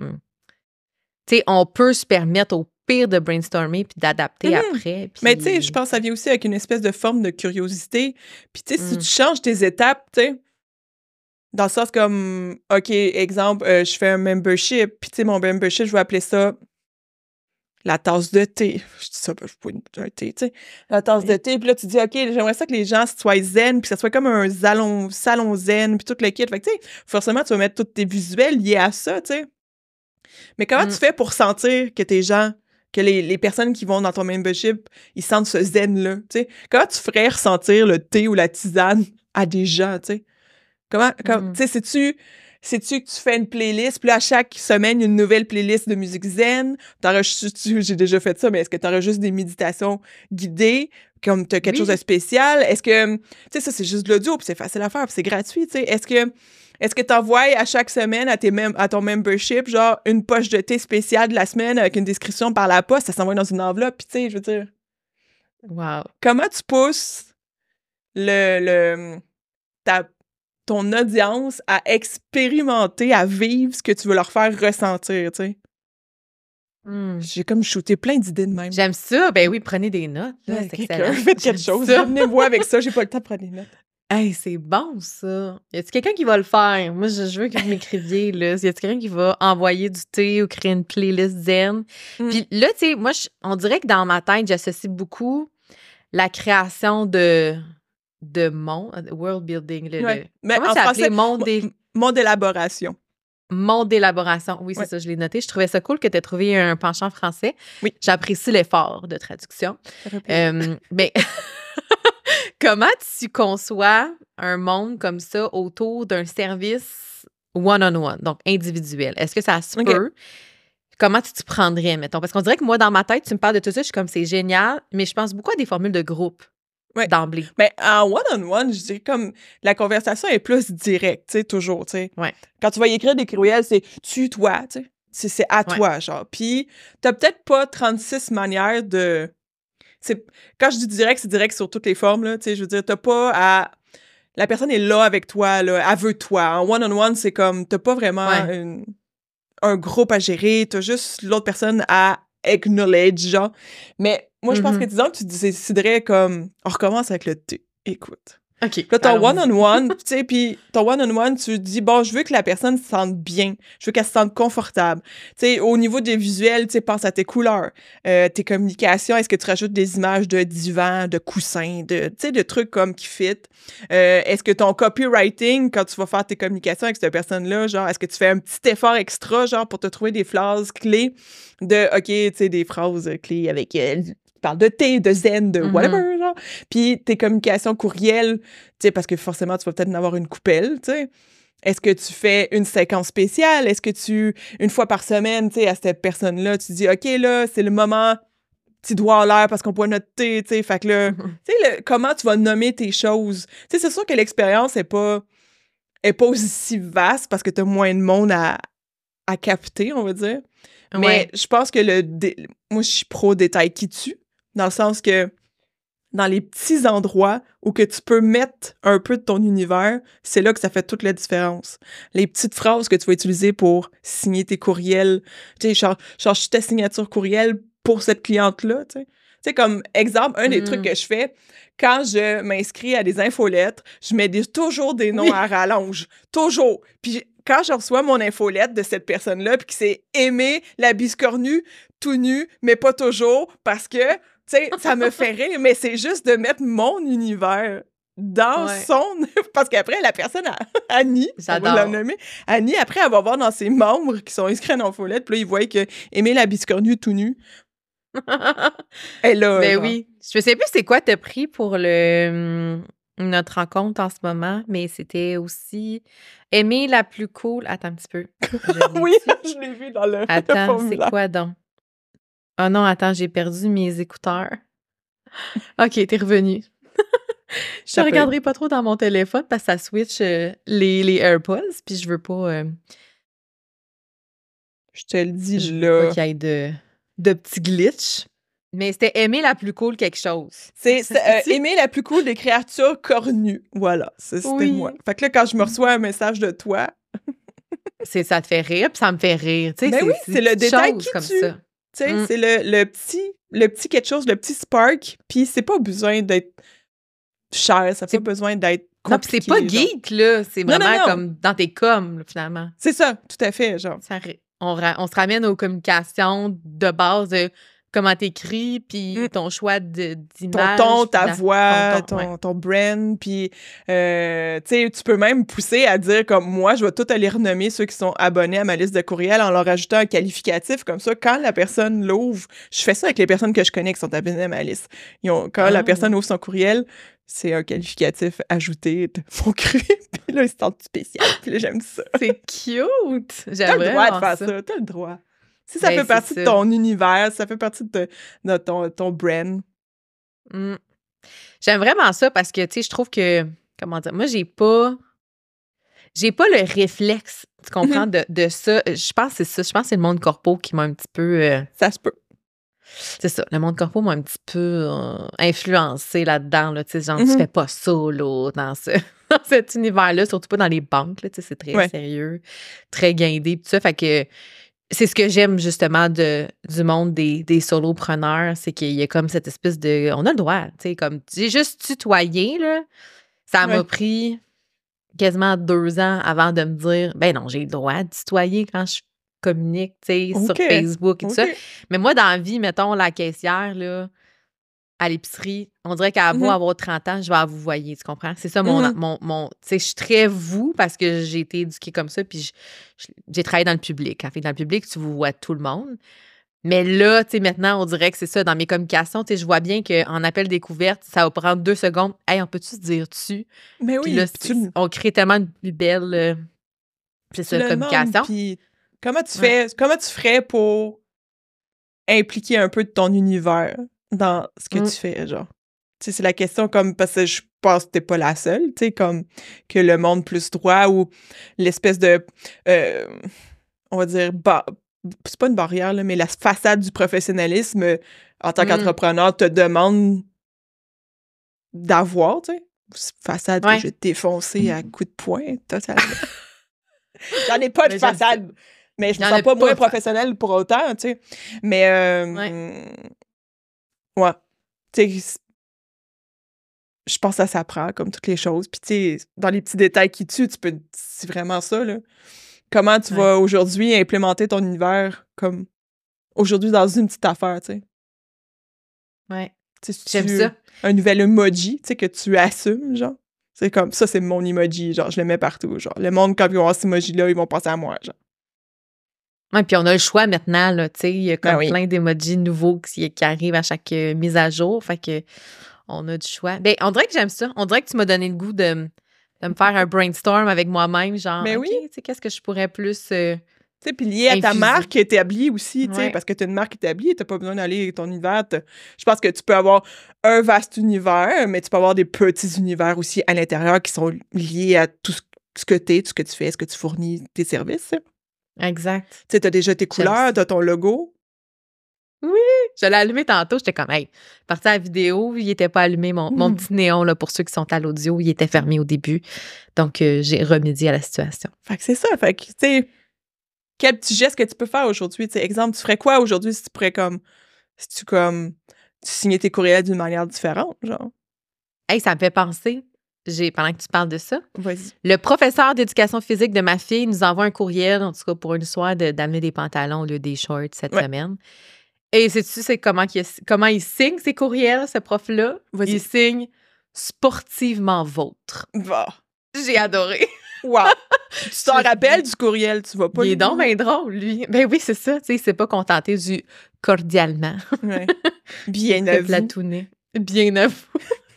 tu sais, on peut se permettre au pire de brainstormer puis d'adapter mm-hmm. après. Mais tu sais, je pense que ça vient aussi avec une espèce de forme de curiosité. Puis tu sais, si tu changes tes étapes, tu sais, dans le sens comme, OK, exemple, euh, je fais un membership, puis tu sais, mon membership, je vais appeler ça la tasse de thé. Je dis ça, je peux un thé, tu sais. La tasse de thé, puis là, tu dis, OK, j'aimerais ça que les gens soient zen, puis que ça soit comme un salon, salon zen, puis tout le kit. Fait que, tu sais, forcément, tu vas mettre tous tes visuels liés à ça, tu sais. Mais comment tu mm. fais pour sentir que tes gens, que les, les, personnes qui vont dans ton membership, ils sentent ce zen-là, tu sais? Comment tu ferais ressentir le thé ou la tisane à des gens, tu sais? Comment, comme, mm-hmm. tu sais, sais-tu, sais-tu que tu fais une playlist, puis là, à chaque semaine, une nouvelle playlist de musique zen? J'ai déjà fait ça, mais est-ce que tu juste des méditations guidées, comme tu as quelque chose de spécial? Est-ce que, tu sais, ça, c'est juste de l'audio, puis c'est facile à faire, puis c'est gratuit, tu sais. Est-ce que, est-ce que tu envoies à chaque semaine à, tes à ton membership, genre, une poche de thé spéciale de la semaine avec une description par la poste, ça s'envoie dans une enveloppe, puis tu sais, je veux dire. Wow. Comment tu pousses le, le, ta, ton audience à expérimenter, à vivre ce que tu veux leur faire ressentir, tu sais. Hmm. J'ai comme shooté plein d'idées de même. J'aime ça. Ben oui, prenez des notes. c'est excellent. Faites quelque chose. Venez voir avec ça. J'ai pas le temps de prendre des notes. Hey, c'est bon, ça. Y a-t-il quelqu'un qui va le faire? Moi, je, veux que vous m'écriviez, là. Y a-t-il quelqu'un qui va envoyer du thé ou créer une playlist zen? Hmm. Puis là, tu sais, moi, on dirait que dans ma tête, j'associe beaucoup la création de de monde, world building. Le, Mais comment en français, monde, monde d'élaboration. Monde d'élaboration. Oui, c'est ça, je l'ai noté. Je trouvais ça cool que tu aies trouvé un penchant français. Oui. J'apprécie l'effort de traduction. Euh, mais comment tu conçois un monde comme ça autour d'un service one-on-one, donc individuel? Est-ce que ça se peut? Comment tu te prendrais, mettons? Parce qu'on dirait que moi, dans ma tête, tu me parles de tout ça, je suis comme c'est génial, mais je pense beaucoup à des formules de groupe d'emblée. Mais en one-on-one, je dirais comme la conversation est plus directe, tu sais, toujours, tu sais. Ouais. Quand tu vas écrire des courriels, c'est tu, toi, tu sais. C'est à toi, genre. Puis, t'as peut-être pas 36 manières de. Quand je dis direct, c'est direct sur toutes les formes, là. Tu sais, je veux dire, t'as pas à. La personne est là avec toi, là. Elle veut toi. En one-on-one, c'est comme. T'as pas vraiment un groupe à gérer. T'as juste l'autre personne à acknowledge, genre. Mais moi, je pense que Mhm. disons que tu déciderais comme, on recommence avec le T. Écoute. OK. Là, ton one-on-one, tu sais, puis ton one-on-one, tu dis, bon, je veux que la personne se sente bien. Je veux qu'elle se sente confortable. Tu sais, au niveau des visuels, tu sais, pense à tes couleurs, euh, tes communications. Est-ce que tu rajoutes des images de divan, de coussins, de, tu sais, de trucs comme qui fit? Euh, est-ce que ton copywriting, quand tu vas faire tes communications avec cette personne-là, genre, est-ce que tu fais un petit effort extra, genre, pour te trouver des phrases clés de, OK, tu sais, des phrases clés avec, euh, parles de thé, de zen, de Mhm. whatever, genre. Puis tes communications courriels, tu sais, parce que forcément, tu vas peut-être en avoir une coupelle, tu sais. Est-ce que tu fais une séquence spéciale? Est-ce que tu, une fois par semaine, tu sais, à cette personne-là, tu dis, OK, là, c'est le moment petit doigt en l'air parce qu'on boit notre thé, tu sais. Fait que là, Mhm. tu sais, comment tu vas nommer tes choses? Tu sais, c'est sûr que l'expérience est pas, est pas aussi vaste parce que tu as moins de monde à, à capter, on va dire. Mais Ouais. je pense que le. dé- Moi, je suis pro détail qui tue, dans le sens que dans les petits endroits où que tu peux mettre un peu de ton univers, c'est là que ça fait toute la différence. Les petites phrases que tu vas utiliser pour signer tes courriels, tu sais, change ta signature courriel pour cette cliente-là, tu sais. Tu sais, comme exemple, un des Mm. trucs que je fais, quand je m'inscris à des infolettres, je mets des- toujours des noms Oui. à rallonge. Toujours. Puis quand je reçois mon infolette de cette personne-là, puis que c'est aimer la biscornue tout nu, mais pas toujours, parce que, tu sais, ça me fait rire, mais c'est juste de mettre mon univers dans Ouais. son... Parce qu'après, la personne, a- Annie, on va la nommer, Annie, après, elle va voir dans ses membres qui sont inscrits à l'infolette, puis là, ils voient que aimer la biscornue tout nu, elle là. Ben genre. oui. Je sais plus c'est quoi t'as pris pour le hum, notre rencontre en ce moment, mais c'était aussi aimer la plus cool. Attends un petit peu. Je oui, je l'ai vu dans le, Attends, c'est quoi donc? Oh non, attends, j'ai perdu mes écouteurs. OK, t'es revenu. Je ne regarderai pas trop dans mon téléphone parce que ça switch euh, les, les AirPods, puis je veux pas, euh, Je te le dis je veux pas là. qu'il y ait de, de petits glitches. Mais c'était aimer la plus cool quelque chose. C'est euh, aimer la plus cool des créatures cornues. Voilà, c'était Oui. moi. Fait que là, quand je me reçois un message de toi, C'est ça te fait rire, puis ça me fait rire. Tu sais, Ben oui, c'est le détail qui comme tue. ça. Tu sais, Mm. c'est le, le petit le petit quelque chose, le petit spark, puis c'est pas besoin d'être cher, ça n'a pas besoin d'être Non, puis c'est compliqué, pas genre. geek, là. C'est Non, non, vraiment non. comme dans tes coms, là, finalement. C'est ça, tout à fait, genre. Ça on, on se ramène aux communications de base de comment t'écris, puis Mm. ton choix de- ton d'image. ton, puis ta voix, ton ton, ton, ouais. ton brand, puis euh, tu sais, tu peux même pousser à dire comme moi, je vais tout aller renommer ceux qui sont abonnés à ma liste de courriels en leur ajoutant un qualificatif comme ça. Quand la personne l'ouvre, je fais ça avec les personnes que je connais qui sont abonnées à ma liste. Ils ont- quand la Ah. personne ouvre son courriel, c'est un qualificatif ajouté de fond cru, puis là, ils se sentent spécial, puis là, j'aime ça. C'est cute! T'as J'aime le droit de faire ça. ça, t'as le droit. Si ça Ben, fait partie de ton univers, si ça fait partie de, de ton, ton brand. Mm. J'aime vraiment ça parce que, tu sais, je trouve que, comment dire, moi, j'ai pas, j'ai pas le réflexe, tu comprends, de, de ça. Je pense que c'est ça. Je pense que c'est le monde corpo qui m'a un petit peu, euh, Ça se peut. c'est ça, le monde corpo m'a un petit peu euh, influencé là-dedans, là, tu sais, genre, tu Mhm. fais pas ça, là, dans, ce, dans cet univers-là, surtout pas dans les banques, là, tu sais, c'est très Ouais. sérieux, très guindé, tout ça, fait que c'est ce que j'aime, justement, de, du monde des, des solopreneurs, c'est qu'il y a comme cette espèce de, on a le droit, tu sais, comme, j'ai juste tutoyé, là, ça m'a Ouais. pris quasiment deux ans avant de me dire, ben non, j'ai le droit de tutoyer quand je communique, tu sais, sur Ok. Facebook et tout ça. Mais moi, dans la vie, mettons, la caissière, là, à l'épicerie, on dirait qu'à beau Mhm. avoir 30 ans, je vais à vous voyer, tu comprends? C'est ça mon. Mhm. mon, mon tu sais, je suis très vous parce que j'ai été éduquée comme ça, puis j'ai travaillé dans le public. En fait, dans le public, tu vous vois tout le monde. Mais là, tu sais, maintenant, on dirait que c'est ça, dans mes communications, tu sais, je vois bien qu'en appel découverte, ça va prendre deux secondes. Hey, on peut-tu se dire dessus? Mais oui, Puis là, puis c'est- tu, on crée tellement de plus belles. euh, tu ça, communication. puis comment tu Ouais. fais, comment tu ferais pour impliquer un peu de ton univers? Dans ce que Mm. tu fais, genre? Tu sais, c'est la question comme, parce que je pense que t'es pas la seule, tu sais, comme que le monde plus droit ou l'espèce de, euh, on va dire, c'est pas une barrière, là, mais la façade du professionnalisme euh, en tant Mm. qu'entrepreneur te demande d'avoir, tu sais. Façade Ouais. que j'ai défoncée à coups de poing, totalement. J'en ai pas de Mais façade. Mais je me sens pas, moins professionnelle pour autant, tu sais. Mais, euh, ouais. Tu sais, je pense que ça s'apprend, comme toutes les choses. Puis, tu sais, dans les petits détails qui tuent, tu peux. C'est vraiment ça, là. Comment tu vas aujourd'hui implémenter ton univers comme aujourd'hui dans une petite affaire, tu sais? Ouais. J'aime ça. Un nouvel emoji, tu sais, que tu assumes, genre. C'est comme, ça, c'est mon emoji, genre, je le mets partout, genre. Le monde, quand ils vont voir cet emoji-là, ils vont penser à moi, genre. Ouais, puis on a le choix maintenant, là, tu sais, il y a comme ben plein d'emojis nouveaux qui, qui, arrivent à chaque euh, mise à jour, fait que on a du choix. Ben, on dirait que j'aime ça. On dirait que tu m'as donné le goût de, de me faire un brainstorm avec moi-même, genre, Mais ben oui. tu sais, qu'est-ce que je pourrais plus... Euh, tu sais, puis lié à ta marque établie aussi, tu sais, parce que tu as une marque établie, tu pas besoin d'aller ton univers. Je pense que tu peux avoir un vaste univers, mais tu peux avoir des petits univers aussi à l'intérieur qui sont liés à tout ce que tu es, tout ce que tu fais, ce que tu fournis, tes services. Exact. Tu sais, as déjà tes couleurs, tu as ton logo. Oui, je l'ai allumé tantôt. J'étais comme, hey, parti à la vidéo, il n'était pas allumé. Mon, mon, hmm. petit néon, là, pour ceux qui sont à l'audio, il était fermé au début. Donc, euh, j'ai remédié à la situation. Fait que c'est ça. Fait que, tu sais, quel petit geste que tu peux faire aujourd'hui? Tu exemple, tu ferais quoi aujourd'hui si tu pourrais comme. Si tu comme. Tu signais tes courriels d'une manière différente, genre? Hey, ça me fait penser. J'ai, pendant que tu parles de ça, Vas-y. le professeur d'éducation physique de ma fille nous envoie un courriel, en tout cas pour une soirée, d'amener des pantalons au lieu des shorts cette semaine. Et sais-tu c'est comment, il, comment il signe ses courriels, ce prof-là? Il signe sportivement vôtre. Va. J'ai adoré. Wow! tu t'en rappelles du courriel, tu vas pas. Il est donc bien drôle, lui. Ben oui, c'est ça. Tu sais, il s'est pas contenté du cordialement. Ouais. Bien à vous. Bien à vous.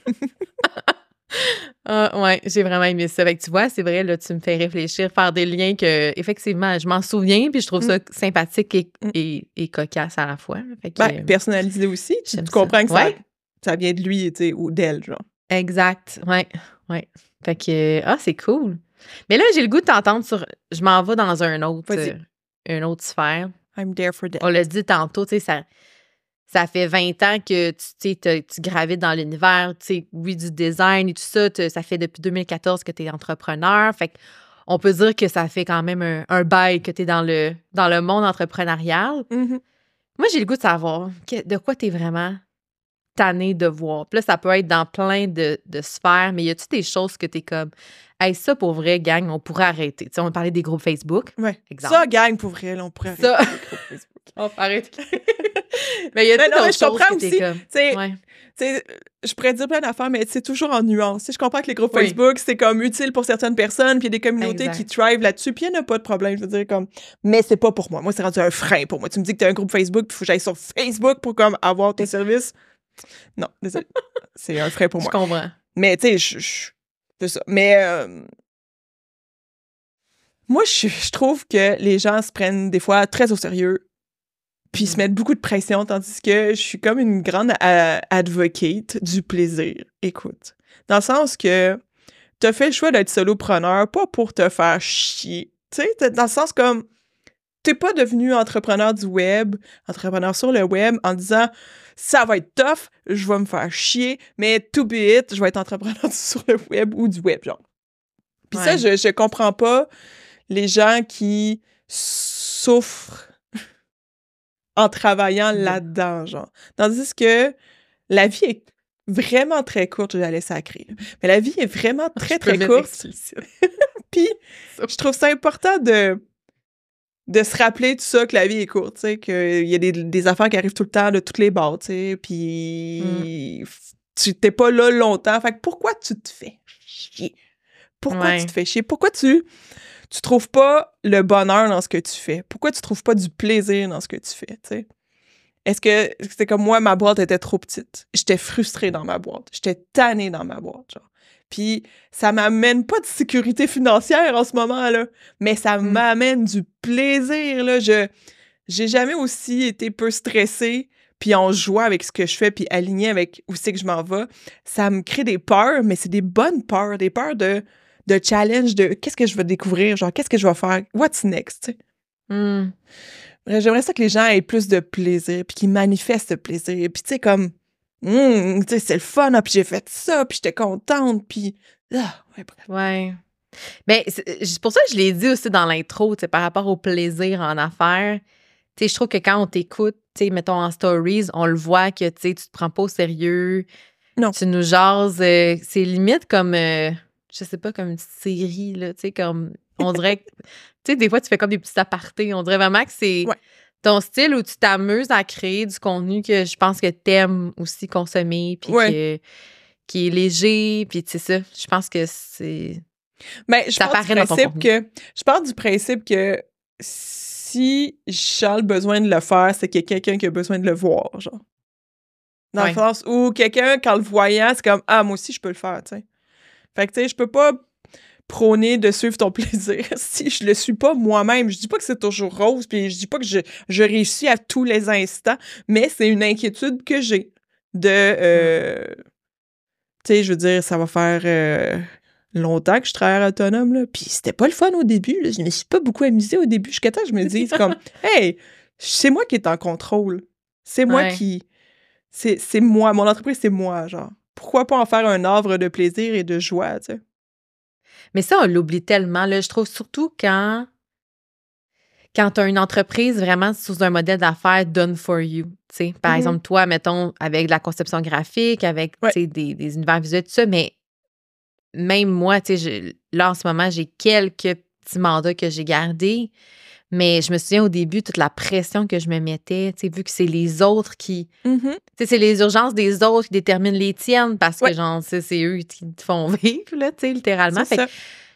ah, ouais, j'ai vraiment aimé ça. Fait que tu vois, c'est vrai, là, tu me fais réfléchir, faire des liens que, effectivement, je m'en souviens, puis je trouve ça mm. sympathique mm. et, et, cocasse à la fois. Fait que, ben, personnalisé aussi. Tu, comprends que ça, ça, vient de lui, tu sais, ou d'elle, genre. Exact, ouais, ouais. Fait que, ah, c'est cool. Mais là, j'ai le goût de t'entendre sur. Je m'en vais dans un autre, euh, une autre sphère. I'm there for that. On l'a dit tantôt, tu sais, ça, ça fait 20 ans que tu, tu gravites dans l'univers, tu sais, oui, du design et tout ça. Ça fait depuis 2014 que tu es entrepreneur. Fait on peut dire que ça fait quand même un, bail que tu es dans le, dans le monde entrepreneurial. Mm-hmm. Moi, j'ai le goût de savoir de quoi tu es vraiment tanné de voir. Puis là, ça peut être dans plein de, de sphères, mais y a-tu des choses que tu es comme, Hey, ça, pour vrai, gang, on pourrait arrêter. Tu sais, on parlait des groupes Facebook. Oui. Ça, gang, pour vrai, on pourrait arrêter. Ça. Les groupes Facebook. on arrêter. mais il y a des choses je comprends aussi. Comme... Ouais. je pourrais dire plein d'affaires, mais c'est toujours en nuance. je comprends que les groupes Facebook, c'est comme utile pour certaines personnes, puis il y a des communautés qui thrive là-dessus, puis il n'y en a pas de problème. Je veux dire, comme, mais c'est pas pour moi. Moi, c'est rendu un frein pour moi. Tu me dis que tu as un groupe Facebook, puis il faut que j'aille sur Facebook pour comme avoir tes services? Non, désolé. c'est un frein pour moi. Je comprends. Mais tu sais, je c'est ça. Mais euh, moi, je, trouve que les gens se prennent des fois très au sérieux, puis se mettent beaucoup de pression, tandis que je suis comme une grande advocate du plaisir. Écoute, dans le sens que tu as fait le choix d'être solopreneur, pas pour te faire chier. Tu sais, dans le sens comme t'es pas devenu entrepreneur du web, entrepreneur sur le web en disant ça va être tough, je vais me faire chier, mais to be it, je vais être entrepreneur sur le web ou du web, genre. Puis ça, je, je comprends pas les gens qui souffrent en travaillant là-dedans, genre. Tandis que la vie est vraiment très courte, je la laisse sacrer. Mais la vie est vraiment très, très courte. Puis, je trouve ça important de de se rappeler tout ça, que la vie est courte, tu sais, qu'il y a des, des, affaires qui arrivent tout le temps de toutes les bords, tu sais, puis mm. tu t'es pas là longtemps. Fait que pourquoi tu te fais chier? Pourquoi tu te fais chier? Pourquoi tu tu trouves pas le bonheur dans ce que tu fais? Pourquoi tu trouves pas du plaisir dans ce que tu fais, tu sais? Est-ce que c'est comme moi, ma boîte était trop petite? J'étais frustrée dans ma boîte. J'étais tannée dans ma boîte, genre. Puis ça m'amène pas de sécurité financière en ce moment-là, mais ça mm. m'amène du plaisir, là. Je j'ai jamais aussi été peu stressée puis en joie avec ce que je fais, puis alignée avec où c'est que je m'en vais. Ça me crée des peurs, mais c'est des bonnes peurs, des peurs de, de challenge, de qu'est-ce que je vais découvrir, genre qu'est-ce que je vais faire, what's next, mm. J'aimerais ça que les gens aient plus de plaisir, puis qu'ils manifestent le plaisir. Puis tu sais, comme Hum, tu sais, c'est le fun, ah, puis j'ai fait ça, puis j'étais contente, puis. Ah, ouais, Mais ben, c'est pour ça que je l'ai dit aussi dans l'intro, par rapport au plaisir en affaires. je trouve que quand on t'écoute, mettons en stories, on le voit que tu te prends pas au sérieux. Non. Tu nous jases. Euh, c'est limite comme, euh, je sais pas, comme une série, là, tu sais, comme, on dirait, tu sais, des fois, tu fais comme des petits apartés. On dirait vraiment que c'est ton style où tu t'amuses à créer du contenu que je pense que t'aimes aussi consommer, puis qui est léger, puis tu sais ça. Je pense que c'est. Mais ben, je pars du principe que je pars du principe que si j'ai le besoin de le faire, c'est qu'il y a quelqu'un qui a besoin de le voir, genre. Dans le sens où quelqu'un, quand le voyant, c'est comme Ah, moi aussi, je peux le faire, tu sais. Fait que, tu sais, je peux pas prôner de suivre ton plaisir si je le suis pas moi-même. Je dis pas que c'est toujours rose, puis je dis pas que je, je réussis à tous les instants, mais c'est une inquiétude que j'ai de. Euh, tu sais, je veux dire, ça va faire. Euh, longtemps que je travaille autonome, là. Puis c'était pas le fun au début, là. Je me suis pas beaucoup amusée au début. Jusqu'à temps que je me dise comme, hey, c'est moi qui est en contrôle. C'est moi qui. C'est moi. Mon entreprise, c'est moi, genre. Pourquoi pas en faire un œuvre de plaisir et de joie, tu sais? Mais ça, on l'oublie tellement, là. Je trouve surtout quand. Quand tu as une entreprise vraiment sous un modèle d'affaires done for you. Par mm-hmm. exemple, toi, mettons, avec la conception graphique, avec des, des univers visuels, tout ça, mais même moi, sais, là, en ce moment, j'ai quelques petits mandats que j'ai gardés. Mais je me souviens au début, toute la pression que je me mettais, tu sais, vu que c'est les autres qui. Mm-hmm. C'est les urgences des autres qui déterminent les tiennes parce que, genre, c'est eux qui te font vivre, là, tu sais, littéralement. Fait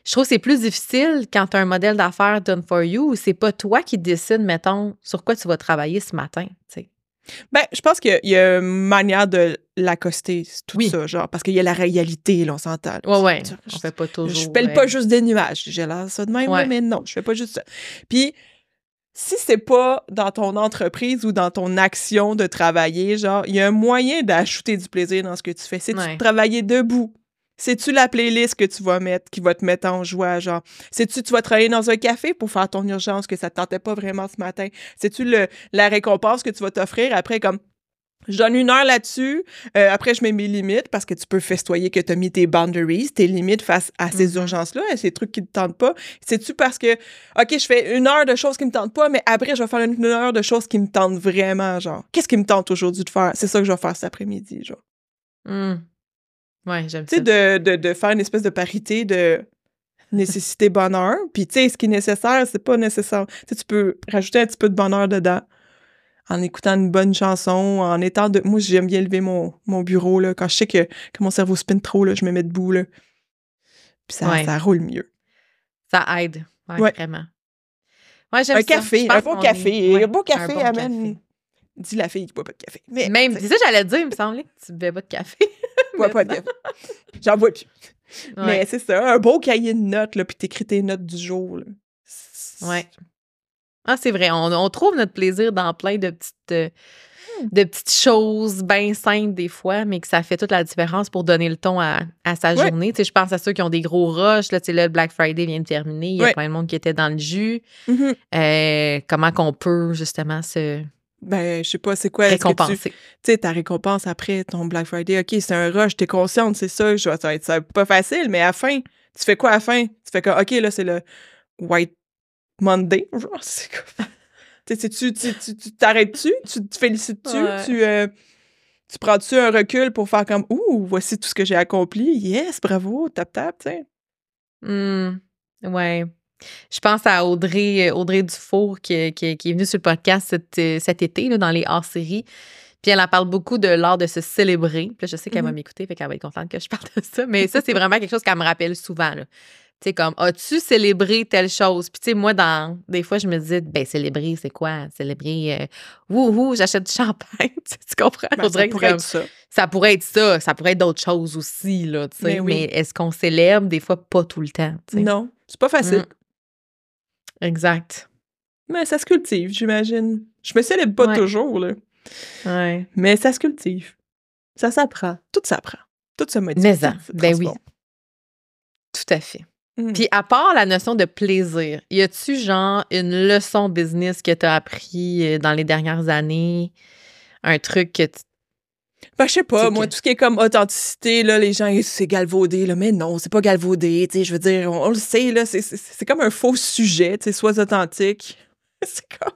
je trouve que c'est plus difficile quand tu as un modèle d'affaires done for you où c'est pas toi qui décides, mettons, sur quoi tu vas travailler ce matin, tu sais. Ben, je pense qu'il y, a une manière de l'accoster, tout ça, genre, parce qu'il y a la réalité, là, on s'entend. Ouais, ouais. Je, on fait pas toujours. Je pèle pas juste des nuages. J'ai l'air ça de même, mais non, je fais pas juste ça. Puis, si c'est pas dans ton entreprise ou dans ton action de travailler, genre, il y a un moyen d'ajouter du plaisir dans ce que tu fais. C'est de travailler debout. C'est-tu la playlist que tu vas mettre, qui va te mettre en joie, genre? C'est-tu, tu vas travailler dans un café pour faire ton urgence que ça te tentait pas vraiment ce matin? C'est-tu la récompense que tu vas t'offrir après, comme, je donne une heure là-dessus. Euh, après, je mets mes limites parce que tu peux festoyer que tu as mis tes boundaries, tes limites face à ces mm-hmm. urgences-là, à ces trucs qui ne te tentent pas. C'est-tu parce que, OK, je fais une heure de choses qui me tentent pas, mais après, je vais faire une heure de choses qui me tentent vraiment, genre? Qu'est-ce qui me tente aujourd'hui de faire? C'est ça que je vais faire cet après-midi, genre. Mm. Ouais, j'aime ça. Tu sais, de, de, faire une espèce de parité de nécessité bonheur. Puis, tu sais, ce qui est nécessaire, c'est pas nécessaire. Tu sais, tu peux rajouter un petit peu de bonheur dedans en écoutant une bonne chanson, en étant de. Moi, j'aime bien lever mon, mon bureau, là. Quand je sais que, que mon cerveau spin trop, là, je me mets debout, là. Puis ça, ça roule mieux. Ça aide. Ouais, vraiment. Ouais, j'aime un Café, un beau café, un beau café. amène. Dis la fille qui boit pas de café. Mais, Même, c'est ça, j'allais dire, il me semblait que tu buvais pas de café. bois pas de. J'en bois plus. Mais c'est ça, un beau cahier de notes, là, puis t'écris tes notes du jour. Là. Ouais. Ah, c'est vrai. On, trouve notre plaisir dans plein de petites, euh, hmm. de petites choses bien simples des fois, mais que ça fait toute la différence pour donner le ton à, sa journée. Tu sais, je pense à ceux qui ont des gros rushs. Là, tu sais, là, le Black Friday vient de terminer. Il y a plein de monde qui était dans le jus. Mm-hmm. Euh, comment qu'on peut justement se ben, je sais pas, c'est quoi. Récompenser. Tu sais, ta récompense après ton Black Friday, OK, c'est un rush, t'es consciente, c'est ça, ça va être pas facile, mais à la fin, tu fais quoi à la fin? Tu fais quoi? OK, là, c'est le White Monday. c'est quoi? tu t'arrêtes-tu? Tu te félicites-tu? Tu, euh, tu prends-tu un recul pour faire comme, ouh, voici tout ce que j'ai accompli. Yes, bravo, tap tap, tu sais? Mmh, ouais. Je pense à Audrey, euh, Audrey Dufour qui, qui, est venue sur le podcast cet, euh, cet été là, dans les hors-séries. Puis elle en parle beaucoup de l'art de se célébrer. Puis je sais qu'elle va mm-hmm. m'écouter, fait qu'elle va être contente que je parle de ça. Mais ça, c'est vraiment quelque chose qu'elle me rappelle souvent. Tu sais, comme, as-tu célébré telle chose? Puis, tu sais, moi, dans, des fois, je me disais, ben, célébrer, c'est quoi? Célébrer, euh, wouhou, j'achète du champagne. tu comprends? Ben, ça pourrait être ça. Ça pourrait être ça. Ça pourrait être d'autres choses aussi, là, tu sais. Ben mais, est-ce qu'on célèbre? Des fois, pas tout le temps. Non, c'est pas facile. Mm. Exact. Mais ça se cultive, j'imagine. Je me célèbre pas toujours, là. Ouais. Mais ça se cultive. Ça s'apprend. Tout s'apprend. Tout se modifie. Mais ça, ben oui. Tout à fait. Mmh. Puis à part la notion de plaisir, y a-tu genre une leçon business que tu as appris euh, dans les dernières années? Un truc que tu Ben, je sais pas, moi, tout ce qui est comme authenticité, là, les gens, c'est galvaudé, là, mais non, c'est pas galvaudé, tu sais, je veux dire, on, le sait, là, c'est comme un faux sujet, tu sais, sois authentique. c'est comme,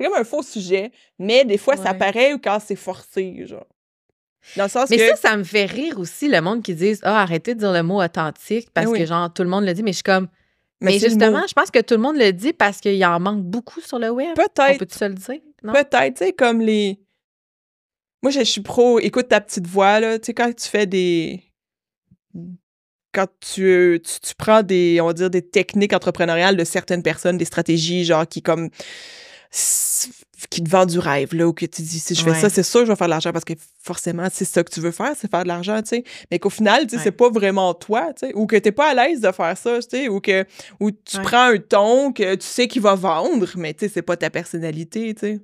comme un faux sujet, mais des fois, ça paraît ou quand c'est forcé, genre. Dans le sens mais ça, ça me fait rire aussi, le monde qui dit Ah, arrêtez de dire le mot authentique parce que, genre, tout le monde le dit, mais je suis comme. Mais, justement, je pense que tout le monde le dit parce qu'il en manque beaucoup sur le web. Peut-être. On peut-tu se le dire? Peut-être, tu sais, comme les moi, je, suis pro, écoute ta petite voix, là. Tu sais, quand tu fais des. Quand tu, tu, prends des, on va dire, des techniques entrepreneuriales de certaines personnes, des stratégies, genre, qui, comme. qui te vendent du rêve, là, ou que tu dis, si je fais ça, c'est sûr, je vais faire de l'argent parce que forcément, c'est ça que tu veux faire, c'est faire de l'argent, tu sais. Mais qu'au final, tu sais, c'est pas vraiment toi, tu sais, ou que t'es pas à l'aise de faire ça, tu sais, ou que ou tu prends un ton que tu sais qu'il va vendre, mais tu sais, c'est pas ta personnalité, tu sais.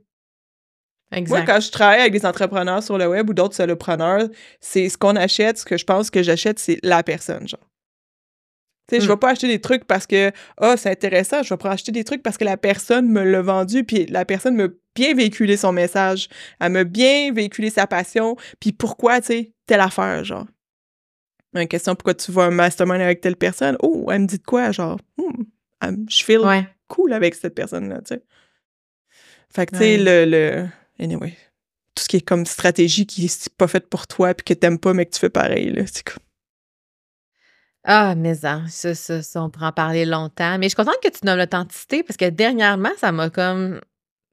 Moi, quand je travaille avec des entrepreneurs sur le web ou d'autres solopreneurs, c'est ce qu'on achète, ce que je pense que j'achète, c'est la personne, genre. Tu sais, je hmm. vais pas acheter des trucs parce que, ah, oh, c'est intéressant, je vais pas acheter des trucs parce que la personne me l'a vendu, puis la personne m'a bien véhiculé son message, elle m'a bien véhiculé sa passion, puis pourquoi, tu sais, telle affaire, genre. Une question, pourquoi tu vas un mastermind avec telle personne? Oh, elle me dit de quoi, genre, hmm, je feel cool avec cette personne-là, tu sais. Fait que, tu sais, le anyway, tout ce qui est comme stratégie qui est pas faite pour toi puis que t'aimes pas, mais que tu fais pareil, là, c'est comme... Ah, mais ça, ça, ça, on pourra en parler longtemps. Mais je suis contente que tu nommes l'authenticité parce que dernièrement, ça m'a comme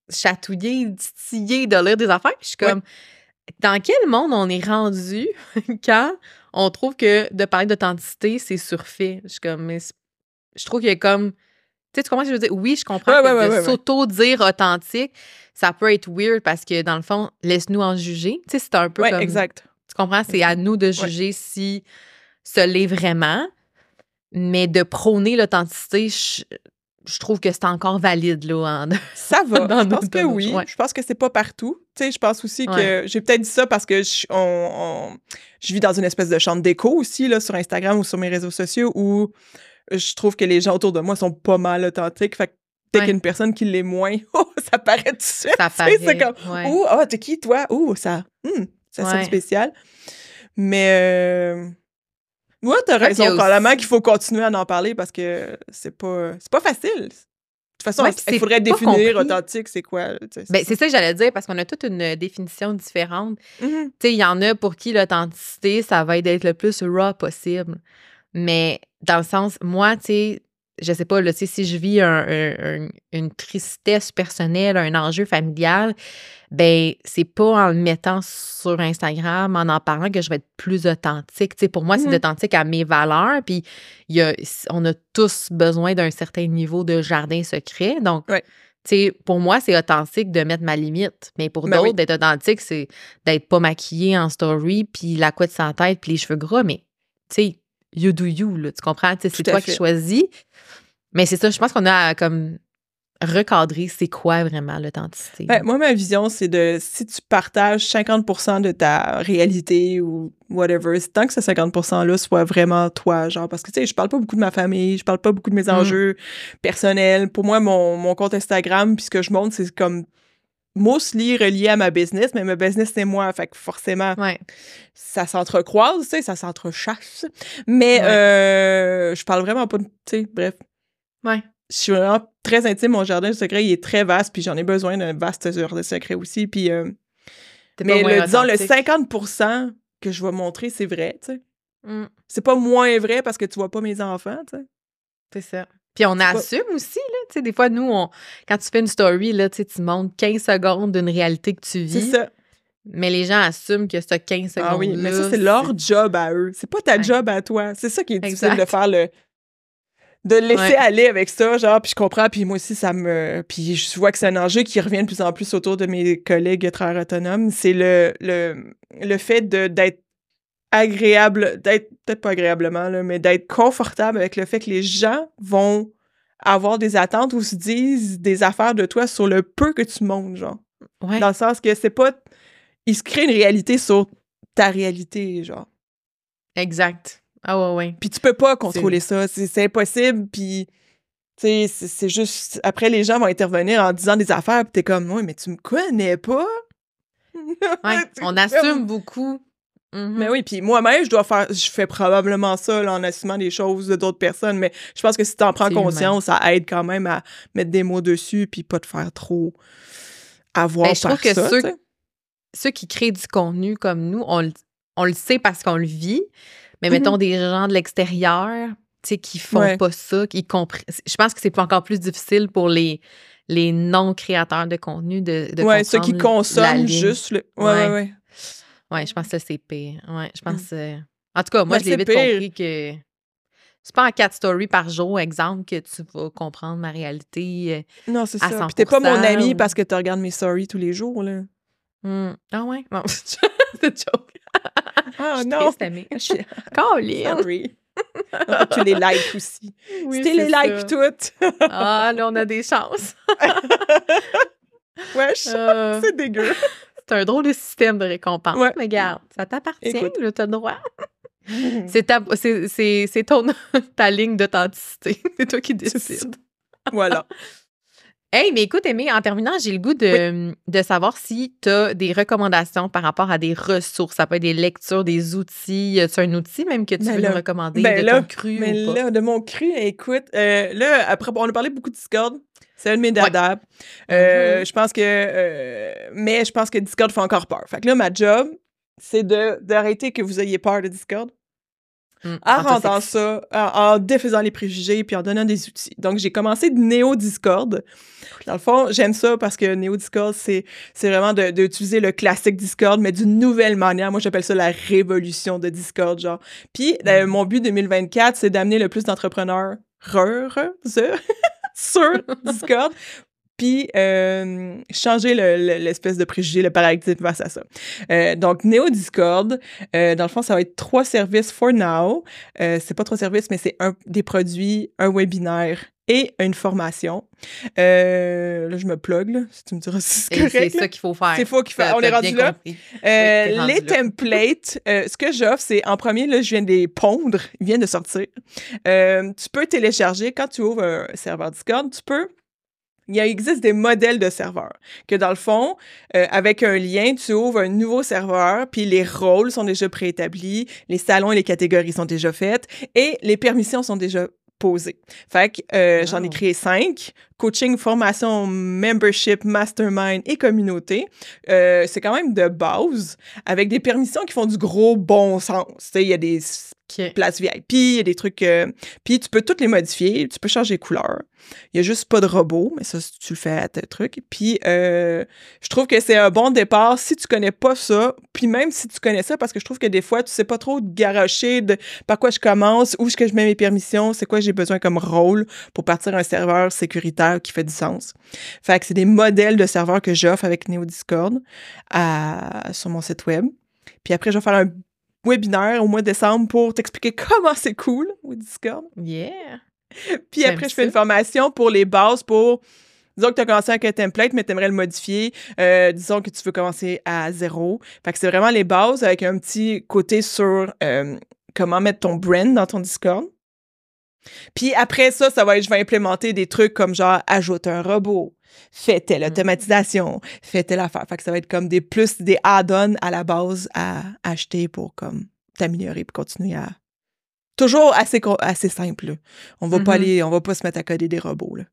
chatouillé, titillé de lire des affaires. je suis comme, dans quel monde on est rendu quand on trouve que de parler d'authenticité, c'est surfait? Je suis comme, mais je trouve qu'il y a comme tu sais, tu comprends ce que je veux dire? Oui, je comprends que de s'auto-dire authentique, ça peut être weird parce que, dans le fond, laisse-nous en juger. Tu sais, c'est un peu comme... exact. Tu comprends? C'est à nous de juger si ce l'est vraiment. Mais de prôner l'authenticité, je, trouve que c'est encore valide, là. ça va. je pense que oui. Je pense que c'est pas partout. Tu sais, je pense aussi que... J'ai peut-être dit ça parce que je, je vis dans une espèce de chambre d'écho aussi, là, sur Instagram ou sur mes réseaux sociaux où je trouve que les gens autour de moi sont pas mal authentiques. Fait que dès qu'une personne qui l'est moins, oh, ça paraît tout de suite. Ça paraît. C'est comme, oh, oh t'es qui, toi? Oh, ça, hmm, ça sonne spécial. Mais, euh, ouais, t'as raison. Probablement qu'il faut continuer à en parler parce que c'est pas, c'est pas facile. De toute façon, il faudrait définir authentique, c'est quoi? Ben, c'est ça que j'allais dire, parce qu'on a toute une définition différente. Mm-hmm. Il y en a pour qui l'authenticité, ça va être d'être le plus raw possible. Mais dans le sens, moi, tu sais, je sais pas, là, si je vis une tristesse personnelle, un enjeu familial, ben c'est pas en le mettant sur Instagram, en en parlant que je vais être plus authentique. sais pour moi, c'est mmh authentique à mes valeurs. Puis y a, on a tous besoin d'un certain niveau de jardin secret. Donc, sais pour moi, c'est authentique de mettre ma limite. Mais pour ben d'autres, d'être authentique, c'est d'être pas maquillé en story, puis la couette sans tête, puis les cheveux gras. Mais, tu sais, you do you, là, tu comprends? C'est toi qui choisis. Mais c'est ça, je pense qu'on a comme recadrer c'est quoi vraiment l'authenticité. Ben, moi, ma vision, c'est de si tu partages 50% de ta réalité ou whatever, tant que ce 50 %-là soit vraiment toi, genre, parce que, tu sais, je parle pas beaucoup de ma famille, je parle pas beaucoup de mes mm. enjeux personnels. Pour moi, mon, mon compte Instagram, puis ce que je montre, c'est comme mostly relié à ma business, mais ma business, c'est moi. Fait que forcément, ça s'entrecroise, tu sais, ça s'entrechasse. Mais euh, je parle vraiment pas de. Tu sais, bref. Ouais. Je suis vraiment très intime. Mon jardin de secret, il est très vaste, puis j'en ai besoin d'un vaste jardin de secret aussi. Puis. Euh, mais le, disons, le 50% que je vais montrer, c'est vrai, tu sais. Mm. C'est pas moins vrai parce que tu vois pas mes enfants, tu sais. C'est ça. Puis on assume aussi, là. Tu sais, des fois, nous, on, quand tu fais une story, là, tu montres 15 secondes d'une réalité que tu vis. C'est ça. Mais les gens assument que ce 15 secondes. Ah oui, mais ça, c'est leur job à eux. C'est pas ta job à toi. C'est ça qui est difficile de faire le. De laisser aller avec ça, genre, puis je comprends, puis moi aussi, ça me. Puis je vois que c'est un enjeu qui revient de plus en plus autour de mes collègues travailleurs autonomes. C'est le, le, le fait d'être agréable, d'être, peut-être pas agréablement, là, mais d'être confortable avec le fait que les gens vont avoir des attentes ou se disent des affaires de toi sur le peu que tu montes, genre. Dans le sens que c'est pas. Ils se créent une réalité sur ta réalité, genre. Exact. Ah ouais, ouais. Puis tu peux pas contrôler ça. C'est impossible. Puis, tu sais, c'est juste. Après, les gens vont intervenir en disant des affaires, puis t'es comme, ouais, mais tu me connais pas. on assume beaucoup. Mais mm-hmm. oui, puis moi-même, je dois faire, je fais probablement ça en assumant des choses de d'autres personnes, mais je pense que si tu en prends conscience, ça aide quand même à mettre des mots dessus puis pas te faire trop avoir ben, je trouve que ceux, ceux, qui créent du contenu comme nous, on, le sait parce qu'on le vit, mais mettons mm-hmm. des gens de l'extérieur, tu sais, qui font pas ça, qui comprennent. Je pense que c'est encore plus difficile pour les les non-créateurs de contenu de, de ouais, ceux qui consomment juste le. Ouais, ouais, ouais. Ouais, je pense que c'est pire. Ouais, je pense. Mmh. Euh, en tout cas, moi, ben, je l'ai vite compris que c'est pas en quatre stories par jour, exemple, que tu vas comprendre ma réalité. Euh, non, c'est ça. Puis t'es pas mon ami parce que tu regardes mes stories tous les jours, là. Mmh. Ah ouais? Non, c'est joke. Ah non! Je suis Sorry. tu les likes aussi. Oui, tu les likes toutes. ah, là, on a des chances. Wesh, euh... c'est dégueu. C'est un drôle de système de récompense. Ouais. Mais regarde, ça t'appartient, tu as le droit. c'est ta, c'est, ton, ta ligne d'authenticité. C'est toi qui décides. Voilà. Hey, mais écoute, Aimé, en terminant, j'ai le goût de, de savoir si tu as des recommandations par rapport à des ressources. Ça peut être des lectures, des outils. Tu un outil même que tu ben veux nous recommander ben de ton cru mais ou là, de mon cru, écoute, euh, là, après, on a parlé beaucoup de Discord. C'est un de mes dada. Euh, mm-hmm. Je pense que. Euh, mais je pense que Discord fait encore peur. Fait que là, ma job, c'est d'arrêter que vous ayez peur de Discord. Mm, en rendant ça, en, défaisant les préjugés puis en donnant des outils. Donc, j'ai commencé de Néo Discord. Dans le fond, j'aime ça parce que Néo Discord, c'est vraiment d'utiliser le classique Discord, mais d'une nouvelle manière. Moi, j'appelle ça la révolution de Discord, genre. Puis, euh, mm. mon but 2024, c'est d'amener le plus d'entrepreneurs sur Discord puis euh, changer l'espèce de préjugé, le paradigme face à ça. Euh, donc, Neo Discord, euh, dans le fond, ça va être trois services for now. c'est pas trois services, mais c'est un des produits, un webinaire et une formation. là, je me plug, là, si tu me diras si c'est correct. C'est ça qu'il faut faire. C'est faux qu'il faut. On est rendu là. les templates, ce que j'offre, c'est en premier, là, je viens de les pondre, ils viennent de sortir. tu peux télécharger, quand tu ouvres un serveur Discord, tu peux il existe des modèles de serveurs que dans le fond, euh, avec un lien, tu ouvres un nouveau serveur, puis les rôles sont déjà préétablis, les salons et les catégories sont déjà faites et les permissions sont déjà posées. Fait que euh, j'en ai créé cinq coaching, formation, membership, mastermind et communauté. Euh, c'est quand même de base, avec des permissions qui font du gros bon sens. Il y a des places VIP, il y a des trucs... Euh, puis tu peux toutes les modifier, tu peux changer les couleurs. Il y a juste pas de robot, mais ça, tu le fais à tes trucs. Puis euh, je trouve que c'est un bon départ si tu connais pas ça, puis même si tu connais ça, parce que je trouve que des fois, tu sais pas trop garocher de par quoi je commence, où est-ce que je mets mes permissions, c'est quoi j'ai besoin comme rôle pour partir un serveur sécuritaire qui fait du sens. Fait que c'est des modèles de serveurs que j'offre avec Neo Discord sur mon site web. Puis après, je vais faire un webinaire au mois de décembre pour t'expliquer comment c'est cool with Discord. Yeah! Puis après, je fais une formation pour les bases pour Disons que tu as commencé avec un template, mais tu aimerais le modifier. Euh, disons que tu veux commencer à zéro. Fait que c'est vraiment les bases avec un petit côté sur euh, comment mettre ton brand dans ton Discord. Puis après ça, ça va être, je vais implémenter des trucs comme genre, ajoute un robot, fais telle mm. automatisation, fais telle affaire. Fait que ça va être comme des plus, des add-ons à la base à acheter pour comme t'améliorer puis continuer à. Toujours assez, assez simple. On va pas mm-hmm. aller, on va pas se mettre à coder des robots. Là.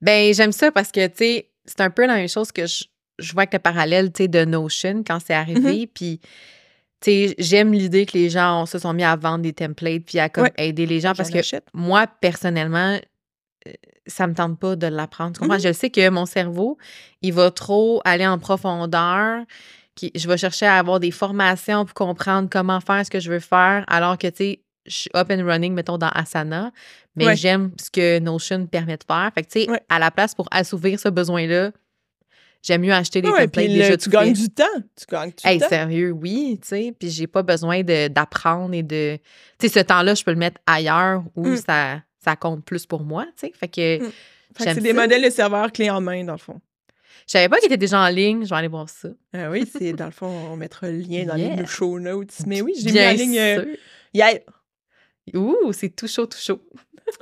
Ben, j'aime ça parce que, tu sais, c'est un peu la même chose que je, je vois avec le parallèle, tu sais, de Notion quand c'est arrivé. Mm-hmm. Puis j'aime l'idée que les gens se sont mis à vendre des templates puis à comme, aider les gens parce que moi, personnellement, euh, ça me tente pas de l'apprendre. Mm-hmm. Je sais que mon cerveau, il va trop aller en profondeur. Qui, je vais chercher à avoir des formations pour comprendre comment faire ce que je veux faire, alors que, tu sais, je suis up and running, mettons, dans Asana, mais j'aime ce que Notion permet de faire. Fait que, tu sais, à la place pour assouvir ce besoin-là, J'aime mieux acheter des templates déjà Tu gagnes du temps. Tu gagnes du hey, sérieux, oui, tu sais. Puis j'ai pas besoin d'apprendre et de... Tu sais, ce temps-là, je peux le mettre ailleurs où mm. ça, ça compte plus pour moi, tu sais. Fait que... Mm. c'est des modèles de serveurs clés en main, dans le fond. Je savais pas qu'il était déjà en ligne. Je vais aller voir ça. Ah oui, c'est dans le fond, on mettra le lien dans les show notes. Mais oui, j'ai mis en ligne euh, hier. Ouh, c'est tout chaud, tout chaud.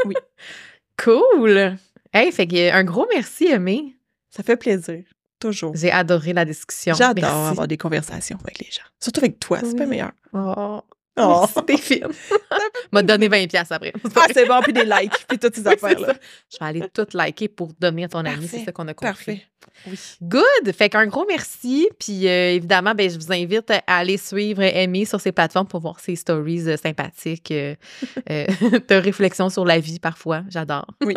oui. cool. Hey, fait que un gros merci, Aimé. Ça fait plaisir Toujours. J'ai adoré la discussion. J'adore avoir des conversations avec les gens. Surtout avec toi, c'est pas meilleur. Oh. Oh, t'es fine. m'a donné 20 pièces après. Ah, c'est bon, puis des likes, puis toutes ces affaires-là. Je vais aller toutes liker pour devenir ton ami, c'est ça qu'on a compris. Parfait. Oui. Good! Fait qu'un gros merci. Puis euh, évidemment, ben, je vous invite à aller suivre Amy sur ses plateformes pour voir ses stories euh, sympathiques euh, de réflexion sur la vie parfois. J'adore. Oui.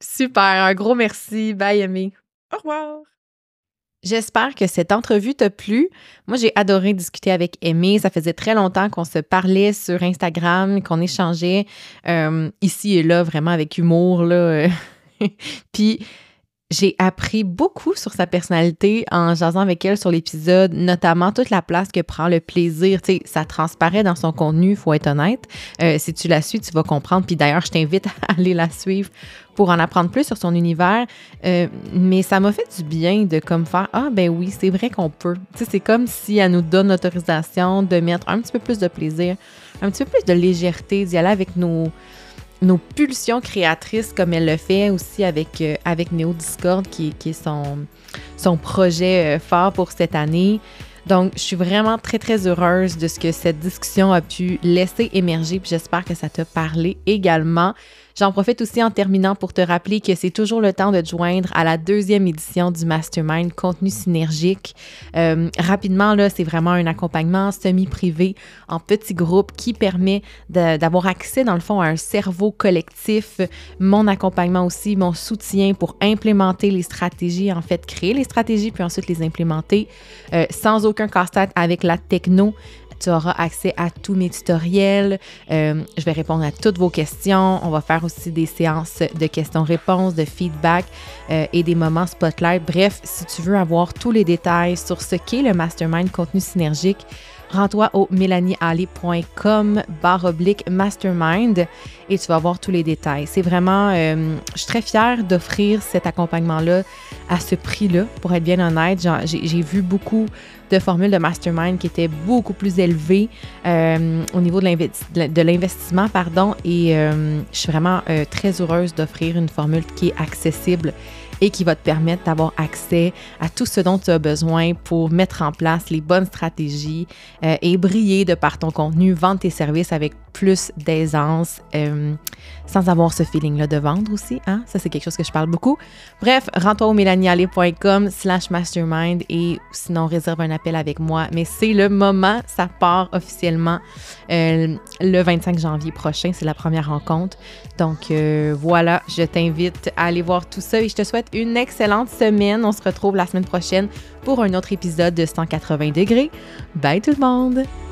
Super. Un gros merci. Bye, Amy. Au revoir. J'espère que cette entrevue t'a plu. Moi, j'ai adoré discuter avec Aimée. Ça faisait très longtemps qu'on se parlait sur Instagram, qu'on échangeait ici et là, vraiment avec humour. Là. Puis, j'ai appris beaucoup sur sa personnalité en jasant avec elle sur l'épisode, notamment toute la place que prend le plaisir. Tu sais, ça transparaît dans son contenu, faut être honnête. Euh, si tu la suis, tu vas comprendre. Puis d'ailleurs, je t'invite à aller la suivre pour en apprendre plus sur son univers. Euh, mais ça m'a fait du bien de comme faire Ah, ben oui, c'est vrai qu'on peut. Tu sais, c'est comme si elle nous donne l'autorisation de mettre un petit peu plus de plaisir, un petit peu plus de légèreté, d'y aller avec nos nos pulsions créatrices, comme elle le fait aussi avec, euh, avec Néo Discord, qui, qui est son, son projet euh, fort pour cette année. Donc, je suis vraiment très, très heureuse de ce que cette discussion a pu laisser émerger, puis j'espère que ça t'a parlé également. J'en profite aussi en terminant pour te rappeler que c'est toujours le temps de te joindre à la deuxième édition du Mastermind Contenu Synergique. Euh, rapidement, là, c'est vraiment un accompagnement semi-privé en petits groupes qui permet d'avoir accès, dans le fond, à un cerveau collectif. Mon accompagnement aussi, mon soutien pour implémenter les stratégies, en fait, créer les stratégies, puis ensuite les implémenter euh, sans aucun casse-tête avec la techno. Tu auras accès à tous mes tutoriels. Euh, je vais répondre à toutes vos questions. On va faire aussi des séances de questions-réponses, de feedback euh, et des moments spotlight. Bref, si tu veux avoir tous les détails sur ce qu'est le mastermind contenu synergique, rends-toi au mélaniealley.com barre oblique mastermind et tu vas voir tous les détails. C'est vraiment, euh, je suis très fière d'offrir cet accompagnement-là à ce prix-là, pour être bien honnête. J'ai vu beaucoup de formules de mastermind qui étaient beaucoup plus élevées euh, au niveau de l'investissement, pardon, et euh, je suis vraiment très heureuse d'offrir une formule qui est accessible et qui va te permettre d'avoir accès à tout ce dont tu as besoin pour mettre en place les bonnes stratégies euh, et briller de par ton contenu, vendre tes services avec plus d'aisance, euh, sans avoir ce feeling-là de vendre aussi. Hein? Ça, c'est quelque chose que je parle beaucoup. Bref, rends-toi au mélanialé.com slash mastermind et sinon, réserve un appel avec moi. Mais c'est le moment, ça part officiellement euh, le 25 janvier prochain. C'est la première rencontre. Donc voilà, je t'invite à aller voir tout ça et je te souhaite une excellente semaine. On se retrouve la semaine prochaine pour un autre épisode de 180 degrés. Bye tout le monde!